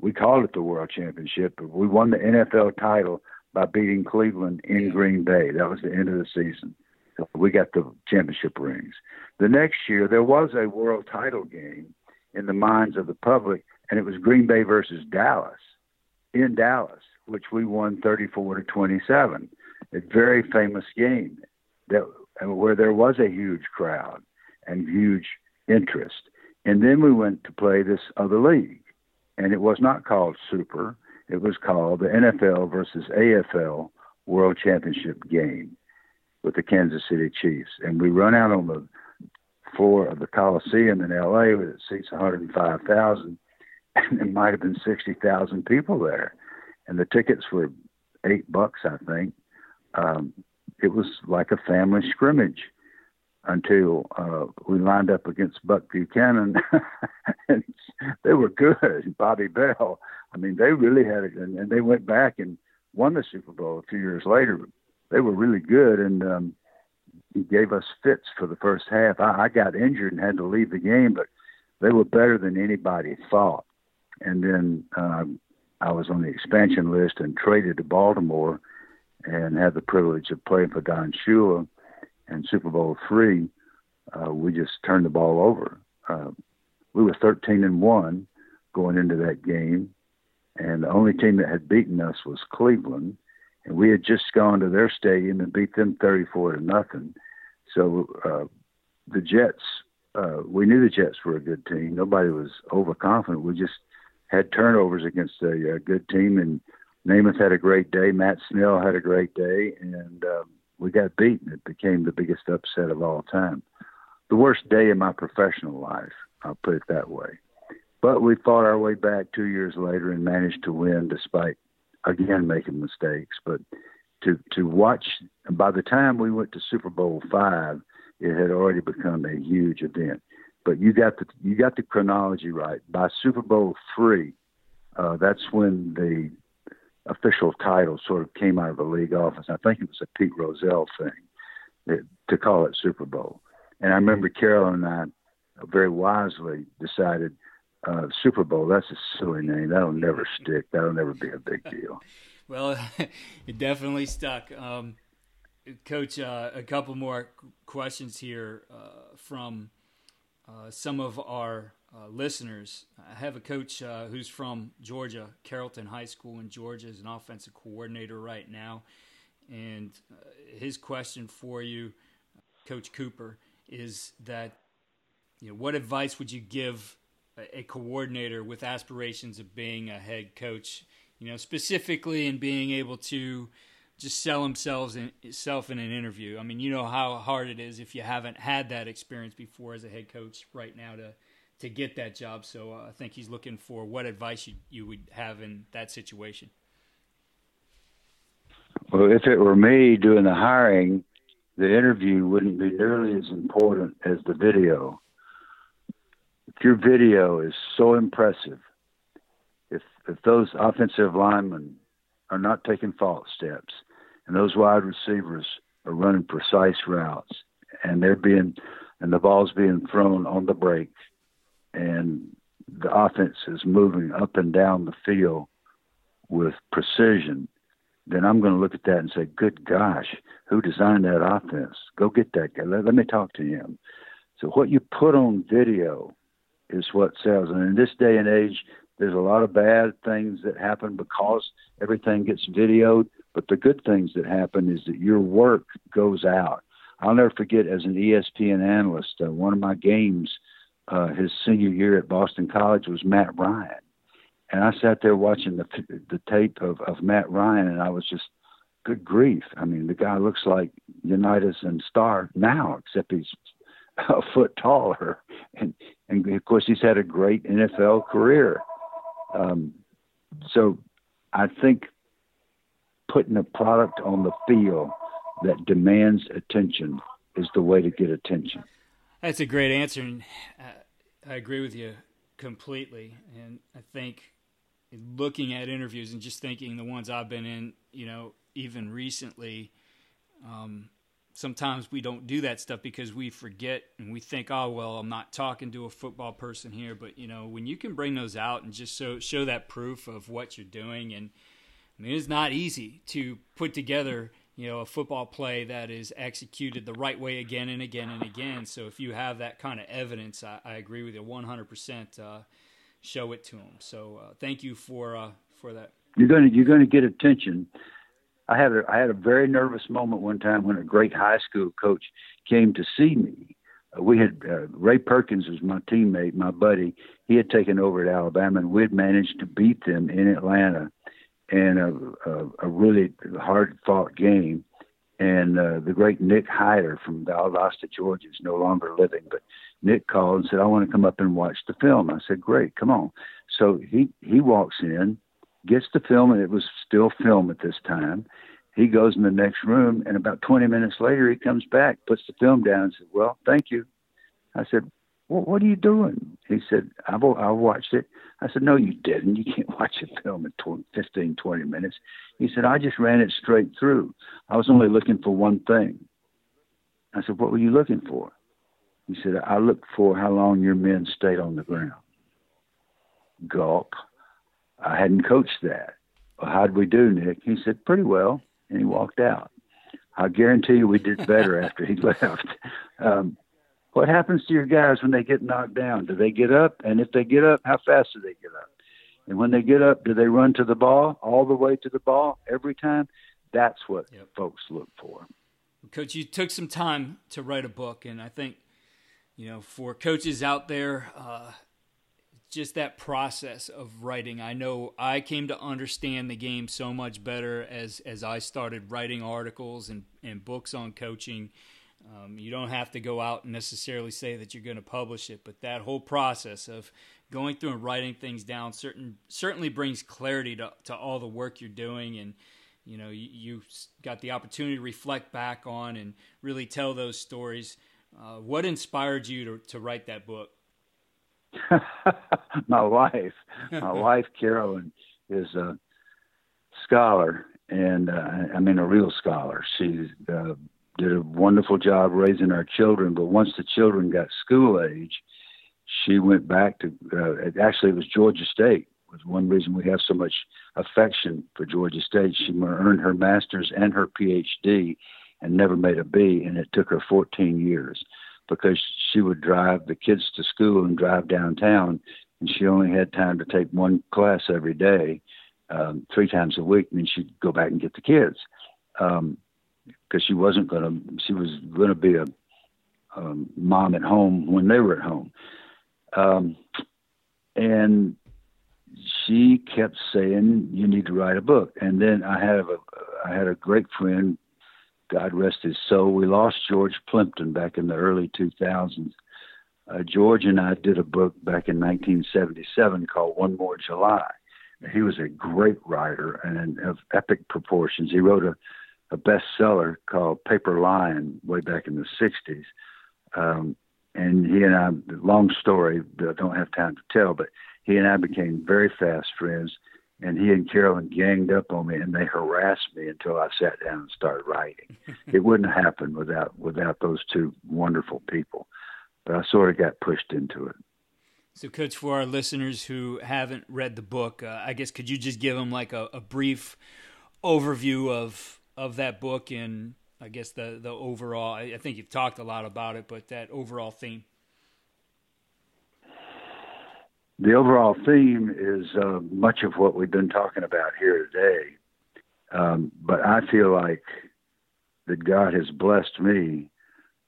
we called it the World Championship, but we won the NFL title by beating Cleveland in Green Bay. That was the end of the season. So we got the championship rings. The next year, there was a world title game in the minds of the public, and it was Green Bay versus Dallas in Dallas, which we won 34 to 27. A very famous game that where there was a huge crowd and huge interest. And then we went to play this other league, and it was not called Super. It was called the NFL versus AFL World Championship game with the Kansas City Chiefs. And we run out on the floor of the Coliseum in LA with it seats 105,000 and there might have been 60,000 people there. And the tickets were 8 bucks, I think. Um, it was like a family scrimmage until uh, we lined up against Buck Buchanan, [LAUGHS] and they were good. Bobby Bell, I mean, they really had it, and, and they went back and won the Super Bowl a few years later. They were really good, and um, he gave us fits for the first half. I, I got injured and had to leave the game, but they were better than anybody thought. And then um, I was on the expansion list and traded to Baltimore, and had the privilege of playing for Don Shula and Super Bowl three, uh, we just turned the ball over. Uh, we were 13 and one going into that game, and the only team that had beaten us was Cleveland, and we had just gone to their stadium and beat them 34 to nothing. So uh, the Jets, uh, we knew the Jets were a good team. Nobody was overconfident. We just had turnovers against a, a good team, and Namath had a great day. Matt Snell had a great day, and um, we got beaten. It became the biggest upset of all time. The worst day in my professional life, I'll put it that way. But we fought our way back two years later and managed to win despite, again, making mistakes. But to, to watch, by the time we went to Super Bowl five, it had already become a huge event. But you got the you got the chronology right. By Super Bowl three, uh, that's when the official title sort of came out of the league office. I think it was a Pete Rozelle thing that, to call it Super Bowl. And I remember Carol and I very wisely decided uh, Super Bowl, that's a silly name. That'll never stick. That'll never be a big deal. [LAUGHS] well, [LAUGHS] it definitely stuck. Um, Coach, uh, a couple more questions here uh, from uh, some of our uh, listeners, I have a coach uh, who's from Georgia, Carrollton High School in Georgia, is an offensive coordinator right now. And uh, his question for you, Coach Cooper, is that you know what advice would you give a, a coordinator with aspirations of being a head coach? You know, specifically in being able to just sell themselves in, self in an interview. I mean, you know how hard it is if you haven't had that experience before as a head coach right now to to get that job. So uh, I think he's looking for what advice you, you would have in that situation. Well, if it were me doing the hiring, the interview wouldn't be nearly as important as the video. If your video is so impressive, if if those offensive linemen are not taking false steps, and those wide receivers are running precise routes, and they're being and the ball's being thrown on the break and the offense is moving up and down the field with precision, then I'm going to look at that and say, good gosh, who designed that offense? Go get that guy. Let, let me talk to him. So what you put on video is what sells. And in this day and age, there's a lot of bad things that happen because everything gets videoed. But the good things that happen is that your work goes out. I'll never forget as an ESPN analyst, uh, one of my games – uh, his senior year at Boston College was Matt Ryan, and I sat there watching the the tape of of Matt Ryan, and I was just, good grief! I mean, the guy looks like Unitas and Starr now, except he's [LAUGHS] a foot taller, and and of course he's had a great NFL career. Um, so, I think putting a product on the field that demands attention is the way to get attention. That's a great answer, and uh, I agree with you completely. And I think looking at interviews and just thinking the ones I've been in, you know, even recently, um, sometimes we don't do that stuff because we forget and we think, oh well, I'm not talking to a football person here. But you know, when you can bring those out and just show show that proof of what you're doing, and I mean, it's not easy to put together you know a football play that is executed the right way again and again and again. So if you have that kind of evidence, I, I agree with you 100. Uh, percent Show it to them. So uh, thank you for uh, for that. You're to you're to get attention I had a, I had a very nervous moment one time when a great high school coach came to see me. Uh, we had uh, Ray Perkins was my teammate, my buddy. He had taken over at Alabama, and we'd managed to beat them in Atlanta in a, a, a really hard fought game. And uh, the great Nick Hyder from Valdosta, Georgia, is no longer living, but Nick called and said, "I want to come up and watch the film." I said, "Great, come on." So he he walks in gets the film, and it was still film at this time. He goes in the next room, and about 20 minutes later, he comes back, puts the film down, and says, "Well, thank you." I said, well, "What are you doing?" He said, I, "I watched it." I said, "No, you didn't. You can't [LAUGHS] watch a film in 20, 15, 20 minutes." He said, "I just ran it straight through. I was only looking for one thing." I said, "What were you looking for?" He said, "I looked for how long your men stayed on the ground." Gulp. I hadn't coached that. Well, how'd we do, Nick? He said, pretty well. And he walked out. I guarantee you we did better [LAUGHS] after he left. Um, what happens to your guys when they get knocked down? Do they get up? And if they get up, how fast do they get up? And when they get up, do they run to the ball all the way to the ball every time? That's what yep. folks look for. Coach, you took some time to write a book, and I think, you know, for coaches out there, uh, just that process of writing. I know I came to understand the game so much better as as I started writing articles and, and books on coaching. Um, you don't have to go out and necessarily say that you're going to publish it, but that whole process of going through and writing things down certain certainly brings clarity to, to all the work you're doing and you know you, you got the opportunity to reflect back on and really tell those stories. Uh, what inspired you to, to write that book? [LAUGHS] My wife, my [LAUGHS] wife Carolyn, is a scholar, and uh, I mean a real scholar. she's uh, did a wonderful job raising our children, but once the children got school age, she went back to. Uh, actually, it was Georgia State. Was one reason we have so much affection for Georgia State. She earned her master's and her PhD, and never made a B, and it took her 14 years because she would drive the kids to school and drive downtown, and she only had time to take one class every day, um, three times a week. And then she'd go back and get the kids because she wasn't going to. She was going to be a mom at home when they were at home, um, and she kept saying, "You need to write a book." And then I have a I had a great friend God rest his soul. We lost George Plimpton back in the early 2000s. Uh, George and I did a book back in 1977 called One More July. He was a great writer and of epic proportions. He wrote a, a bestseller called Paper Lion way back in the 60s. Um, and he and I, long story, that I don't have time to tell, but he and I became very fast friends and he and Carolyn ganged up on me and they harassed me until I sat down and started writing. [LAUGHS] it wouldn't have happened without without those two wonderful people. But I sort of got pushed into it. So, Coach, for our listeners who haven't read the book, uh, I guess could you just give them like a, a, brief overview of of that book and I guess the the overall? I, I think you've talked a lot about it, but that overall theme the overall theme is uh, much of what we've been talking about here today. Um, but I feel like that God has blessed me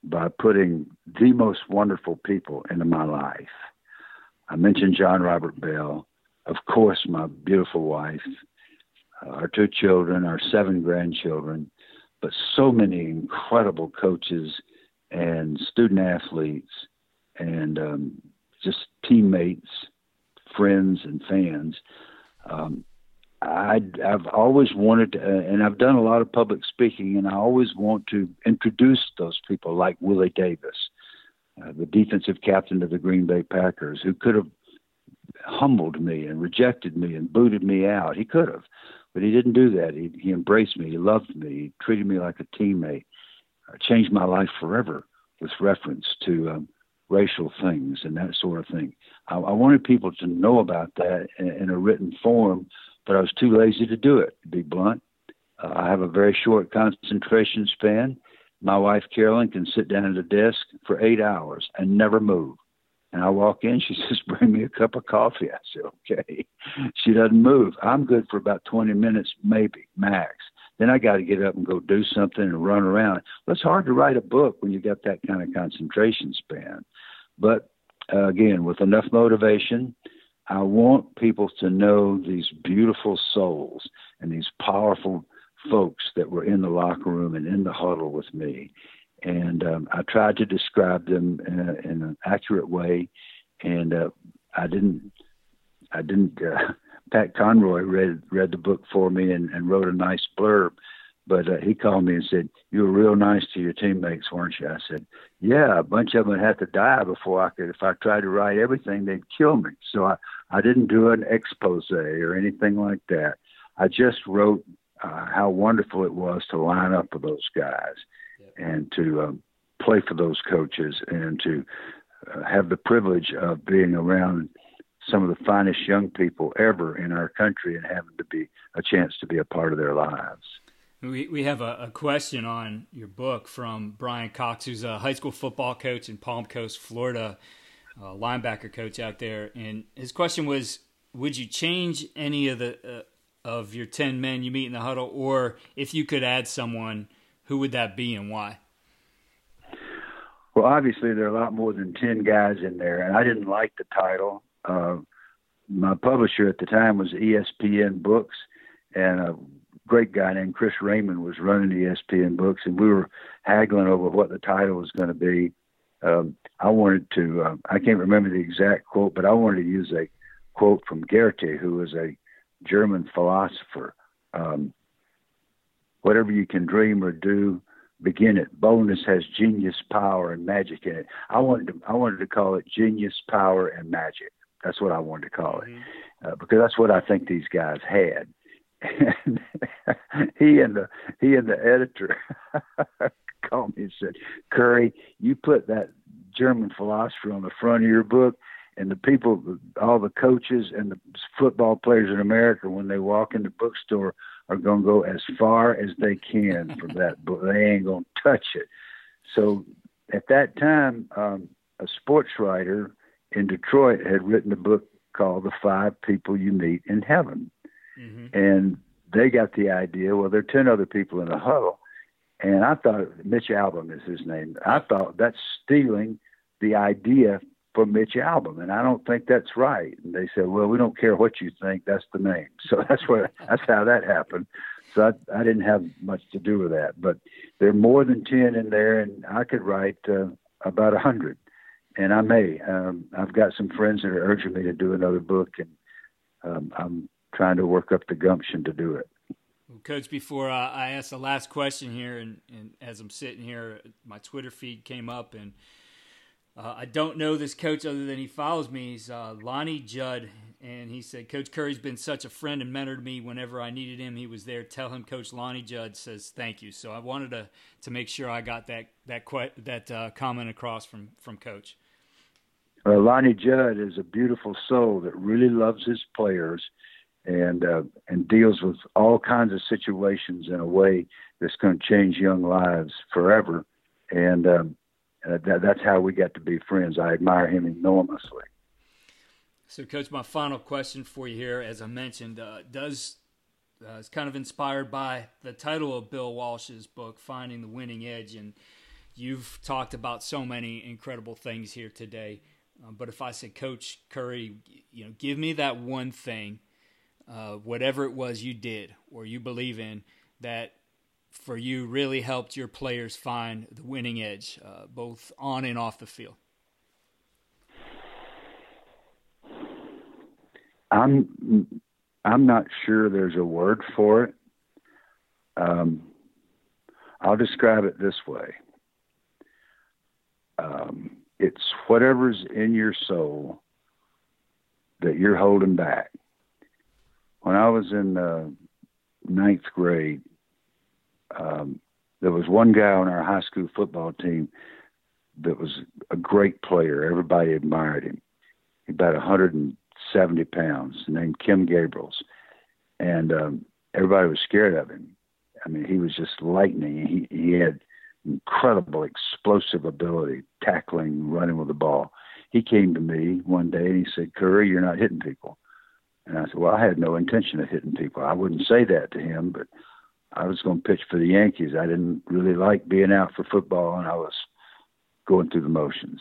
by putting the most wonderful people into my life. I mentioned John Robert Bell, of course, my beautiful wife, our two children, our seven grandchildren, but so many incredible coaches and student athletes and um, just teammates friends and fans. Um, I, I've always wanted, to, uh, and I've done a lot of public speaking, and I always want to introduce those people like Willie Davis, uh, the defensive captain of the Green Bay Packers, who could have humbled me and rejected me and booted me out. He could have, but he didn't do that. He, he embraced me. He loved me. He treated me like a teammate. I changed my life forever with reference to um, racial things and that sort of thing. I, I wanted people to know about that in, in, a written form, but I was too lazy to do it, to be blunt. Uh, I have a very short concentration span. My wife, Carolyn, can sit down at a desk for eight hours and never move. And I walk in, she [LAUGHS] says, Bring me a cup of coffee. I said, Okay. She doesn't move. I'm good for about 20 minutes, maybe, max. Then I got to get up and go do something and run around. Well, it's hard to write a book when you got that kind of concentration span. But uh, again, with enough motivation, I want people to know these beautiful souls and these powerful folks that were in the locker room and in the huddle with me. And um, I tried to describe them in, a, in an accurate way. And uh, I didn't, I didn't uh, [LAUGHS] Pat Conroy read read the book for me and, and wrote a nice blurb. But uh, he called me and said, "You were real nice to your teammates, weren't you?" I said, "Yeah, a bunch of them would have to die before I could. If I tried to write everything, they'd kill me. So I I didn't do an expose or anything like that. I just wrote uh, how wonderful it was to line up with those guys and to um, play for those coaches and to uh, have the privilege of being around some of the finest young people ever in our country and having to be a chance to be a part of their lives. We, we have a, a question on your book from Brian Cox, who's a high school football coach in Palm Coast, Florida, linebacker coach out there. And his question was Would you change any of the uh, of your 10 men you meet in the huddle? Or if you could add someone, who would that be and why? Well, obviously, there are a lot more than 10 guys in there, and I didn't like the title. Uh, my publisher at the time was ESPN Books, and a great guy named Chris Raymond was running ESPN Books, and we were haggling over what the title was going to be. Um, I wanted to, uh, I can't remember the exact quote, but I wanted to use a quote from Goethe, who was a German philosopher. Um, Whatever you can dream or do, begin it. Boldness has genius, power, and magic in it. I wanted to, I wanted to call it genius, power, and magic. That's what I wanted to call it, mm-hmm. uh, because that's what I think these guys had. And [LAUGHS] he and the he and the editor [LAUGHS] called me and said, "Curry, you put that German philosopher on the front of your book." And the people, all the coaches and the football players in America, when they walk in the bookstore, are going to go as far as they can from that book. They ain't going to touch it. So at that time, um, a sports writer in Detroit had written a book called The Five People You Meet in Heaven. Mm-hmm. And they got the idea, well, there are 10 other people in the huddle. And I thought, Mitch Albom is his name. I thought that's stealing the idea for Mitch Albom, and I don't think that's right. And they said, well, we don't care what you think. That's the name. [LAUGHS] So that's where that's how that happened. So I, I didn't have much to do with that. But there are more than ten in there, and I could write uh, about a hundred and I may. Um, I've got some friends that are urging me to do another book, and um, I'm trying to work up the gumption to do it. Coach, before uh, I ask the last question here, and, and, as I'm sitting here, my Twitter feed came up, and uh, I don't know this coach other than he follows me. He's uh, Lonnie Judd, and he said, Coach Curry's been such a friend and mentor to me whenever I needed him. He was there. Tell him Coach Lonnie Judd says thank you. So I wanted to to make sure I got that that that uh, comment across from from Coach. Uh, Lonnie Judd is a beautiful soul that really loves his players and uh, and deals with all kinds of situations in a way that's going to change young lives forever. And um, uh, that, that's how we got to be friends. I admire him enormously. So, Coach, my final question for you here, as I mentioned, uh, does uh, it's kind of inspired by the title of Bill Walsh's book, Finding the Winning Edge, and you've talked about so many incredible things here today. Uh, but if I said, Coach Curry, you know, give me that one thing, uh, whatever it was you did or you believe in, that for you really helped your players find the winning edge, uh, both on and off the field. I'm I'm not sure there's a word for it. Um, I'll describe it this way. Um, it's whatever's in your soul that you're holding back. When I was in uh, ninth grade, um, there was one guy on our high school football team that was a great player. Everybody admired him. He about 170 pounds, named Kim Gabriels, and um, everybody was scared of him. I mean, he was just lightning. He he had incredible explosive ability, tackling, running with the ball. He came to me one day and he said, "Curry, you're not hitting people." And I said, "Well, I had no intention of hitting people. I wouldn't say that to him, but I was going to pitch for the Yankees. I didn't really like being out for football, and I was going through the motions."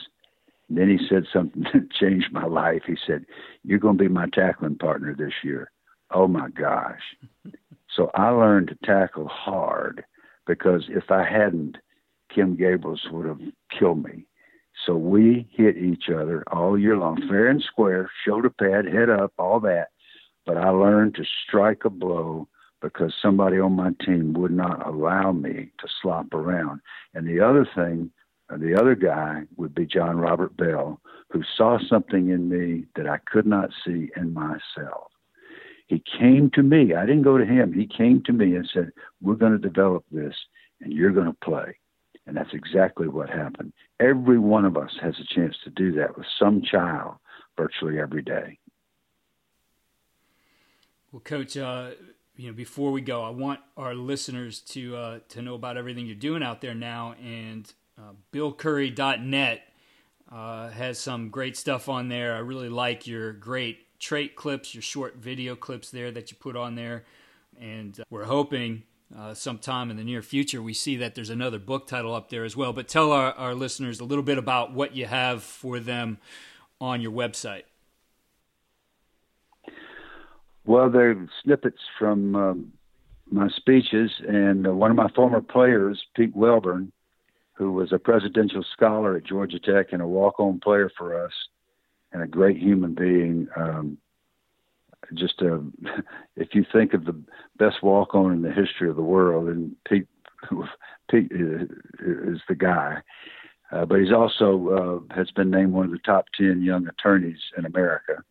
And then he said something [LAUGHS] that changed my life. He said, "You're going to be my tackling partner this year." Oh my gosh! [LAUGHS] So I learned to tackle hard because if I hadn't, Kim Gabriels would have killed me. So we hit each other all year long, fair and square, shoulder pad, head up, all that. But I learned to strike a blow because somebody on my team would not allow me to slop around. And the other thing, uh, the other guy would be John Robert Bell, who saw something in me that I could not see in myself. He came to me. I didn't go to him. He came to me and said, We're going to develop this and you're going to play. And that's exactly what happened. Every one of us has a chance to do that with some child virtually every day. Well, Coach, uh, you know, before we go, I want our listeners to uh, to know about everything you're doing out there now. And uh, BillCurry.net uh, has some great stuff on there. I really like your great trait clips, your short video clips there that you put on there. And uh, we're hoping uh, sometime in the near future, we see that there's another book title up there as well. But tell our, our listeners a little bit about what you have for them on your website. Well, they're snippets from um, my speeches, and uh, one of my former players, Pete Wellborn, who was a presidential scholar at Georgia Tech and a walk-on player for us, and a great human being. Um, just a, [LAUGHS] if you think of the best walk on in the history of the world, and Pete [LAUGHS] Pete is the guy. Uh, but he's also uh, has been named one of the top ten young attorneys in America,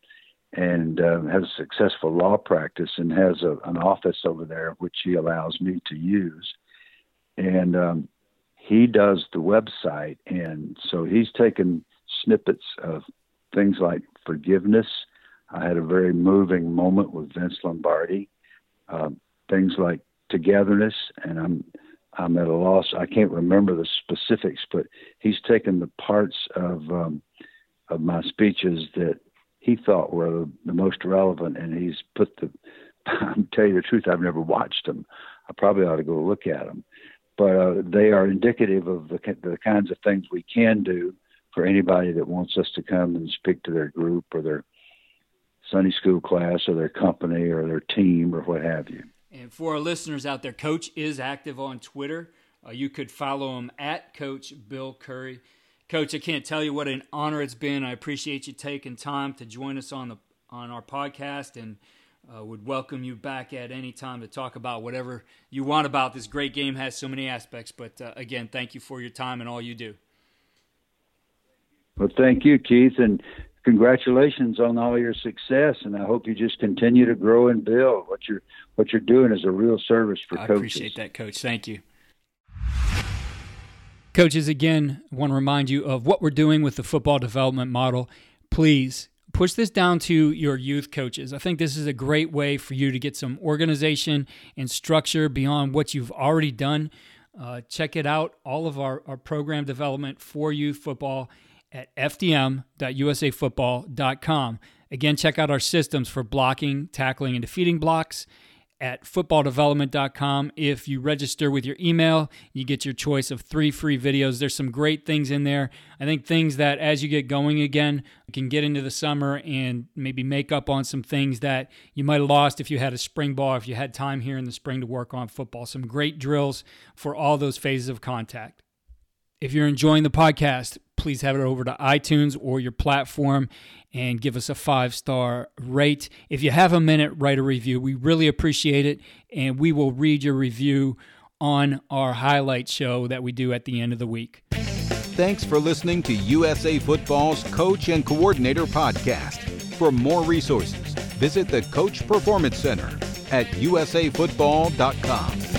and uh, has a successful law practice and has a, an office over there which he allows me to use, and um, he does the website, and so he's taken snippets of things like forgiveness I had a very moving moment with Vince Lombardi. Uh, things like togetherness, and I'm I'm at a loss. I can't remember the specifics, but he's taken the parts of um, of my speeches that he thought were the, most relevant, and he's put the. I'm tell you the truth, I've never watched them. I probably ought to go look at them, but uh, they are indicative of the the kinds of things we can do for anybody that wants us to come and speak to their group or their Sunday school class or their company or their team or what have you. And for our listeners out there, Coach is active on Twitter. Uh, you could follow him at Coach Bill Curry. Coach, I can't tell you what an honor it's been. I appreciate you taking time to join us on the on our podcast, and uh, would welcome you back at any time to talk about whatever you want about this great game. Has so many aspects, but uh, again, thank you for your time and all you do. Well, thank you, Keith, and congratulations on all your success, and I hope you just continue to grow and build. What you're what you're doing is a real service for I coaches. I appreciate that, Coach. Thank you. Coaches, again, want to remind you of what we're doing with the football development model. Please push this down to your youth coaches. I think this is a great way for you to get some organization and structure beyond what you've already done. Uh, check it out. All of our, our program development for youth football at fdm.usafootball.com. Again, check out our systems for blocking, tackling, and defeating blocks at footballdevelopment.com. If you register with your email, you get your choice of three free videos. There's some great things in there. I think things that as you get going again, can get into the summer and maybe make up on some things that you might have lost if you had a spring ball, if you had time here in the spring to work on football. Some great drills for all those phases of contact. If you're enjoying the podcast, please head over to iTunes or your platform and give us a five star rate. If you have a minute, write a review. We really appreciate it, and we will read your review on our highlight show that we do at the end of the week. Thanks for listening to USA Football's Coach and Coordinator Podcast. For more resources, visit the Coach Performance Center at usafootball.com.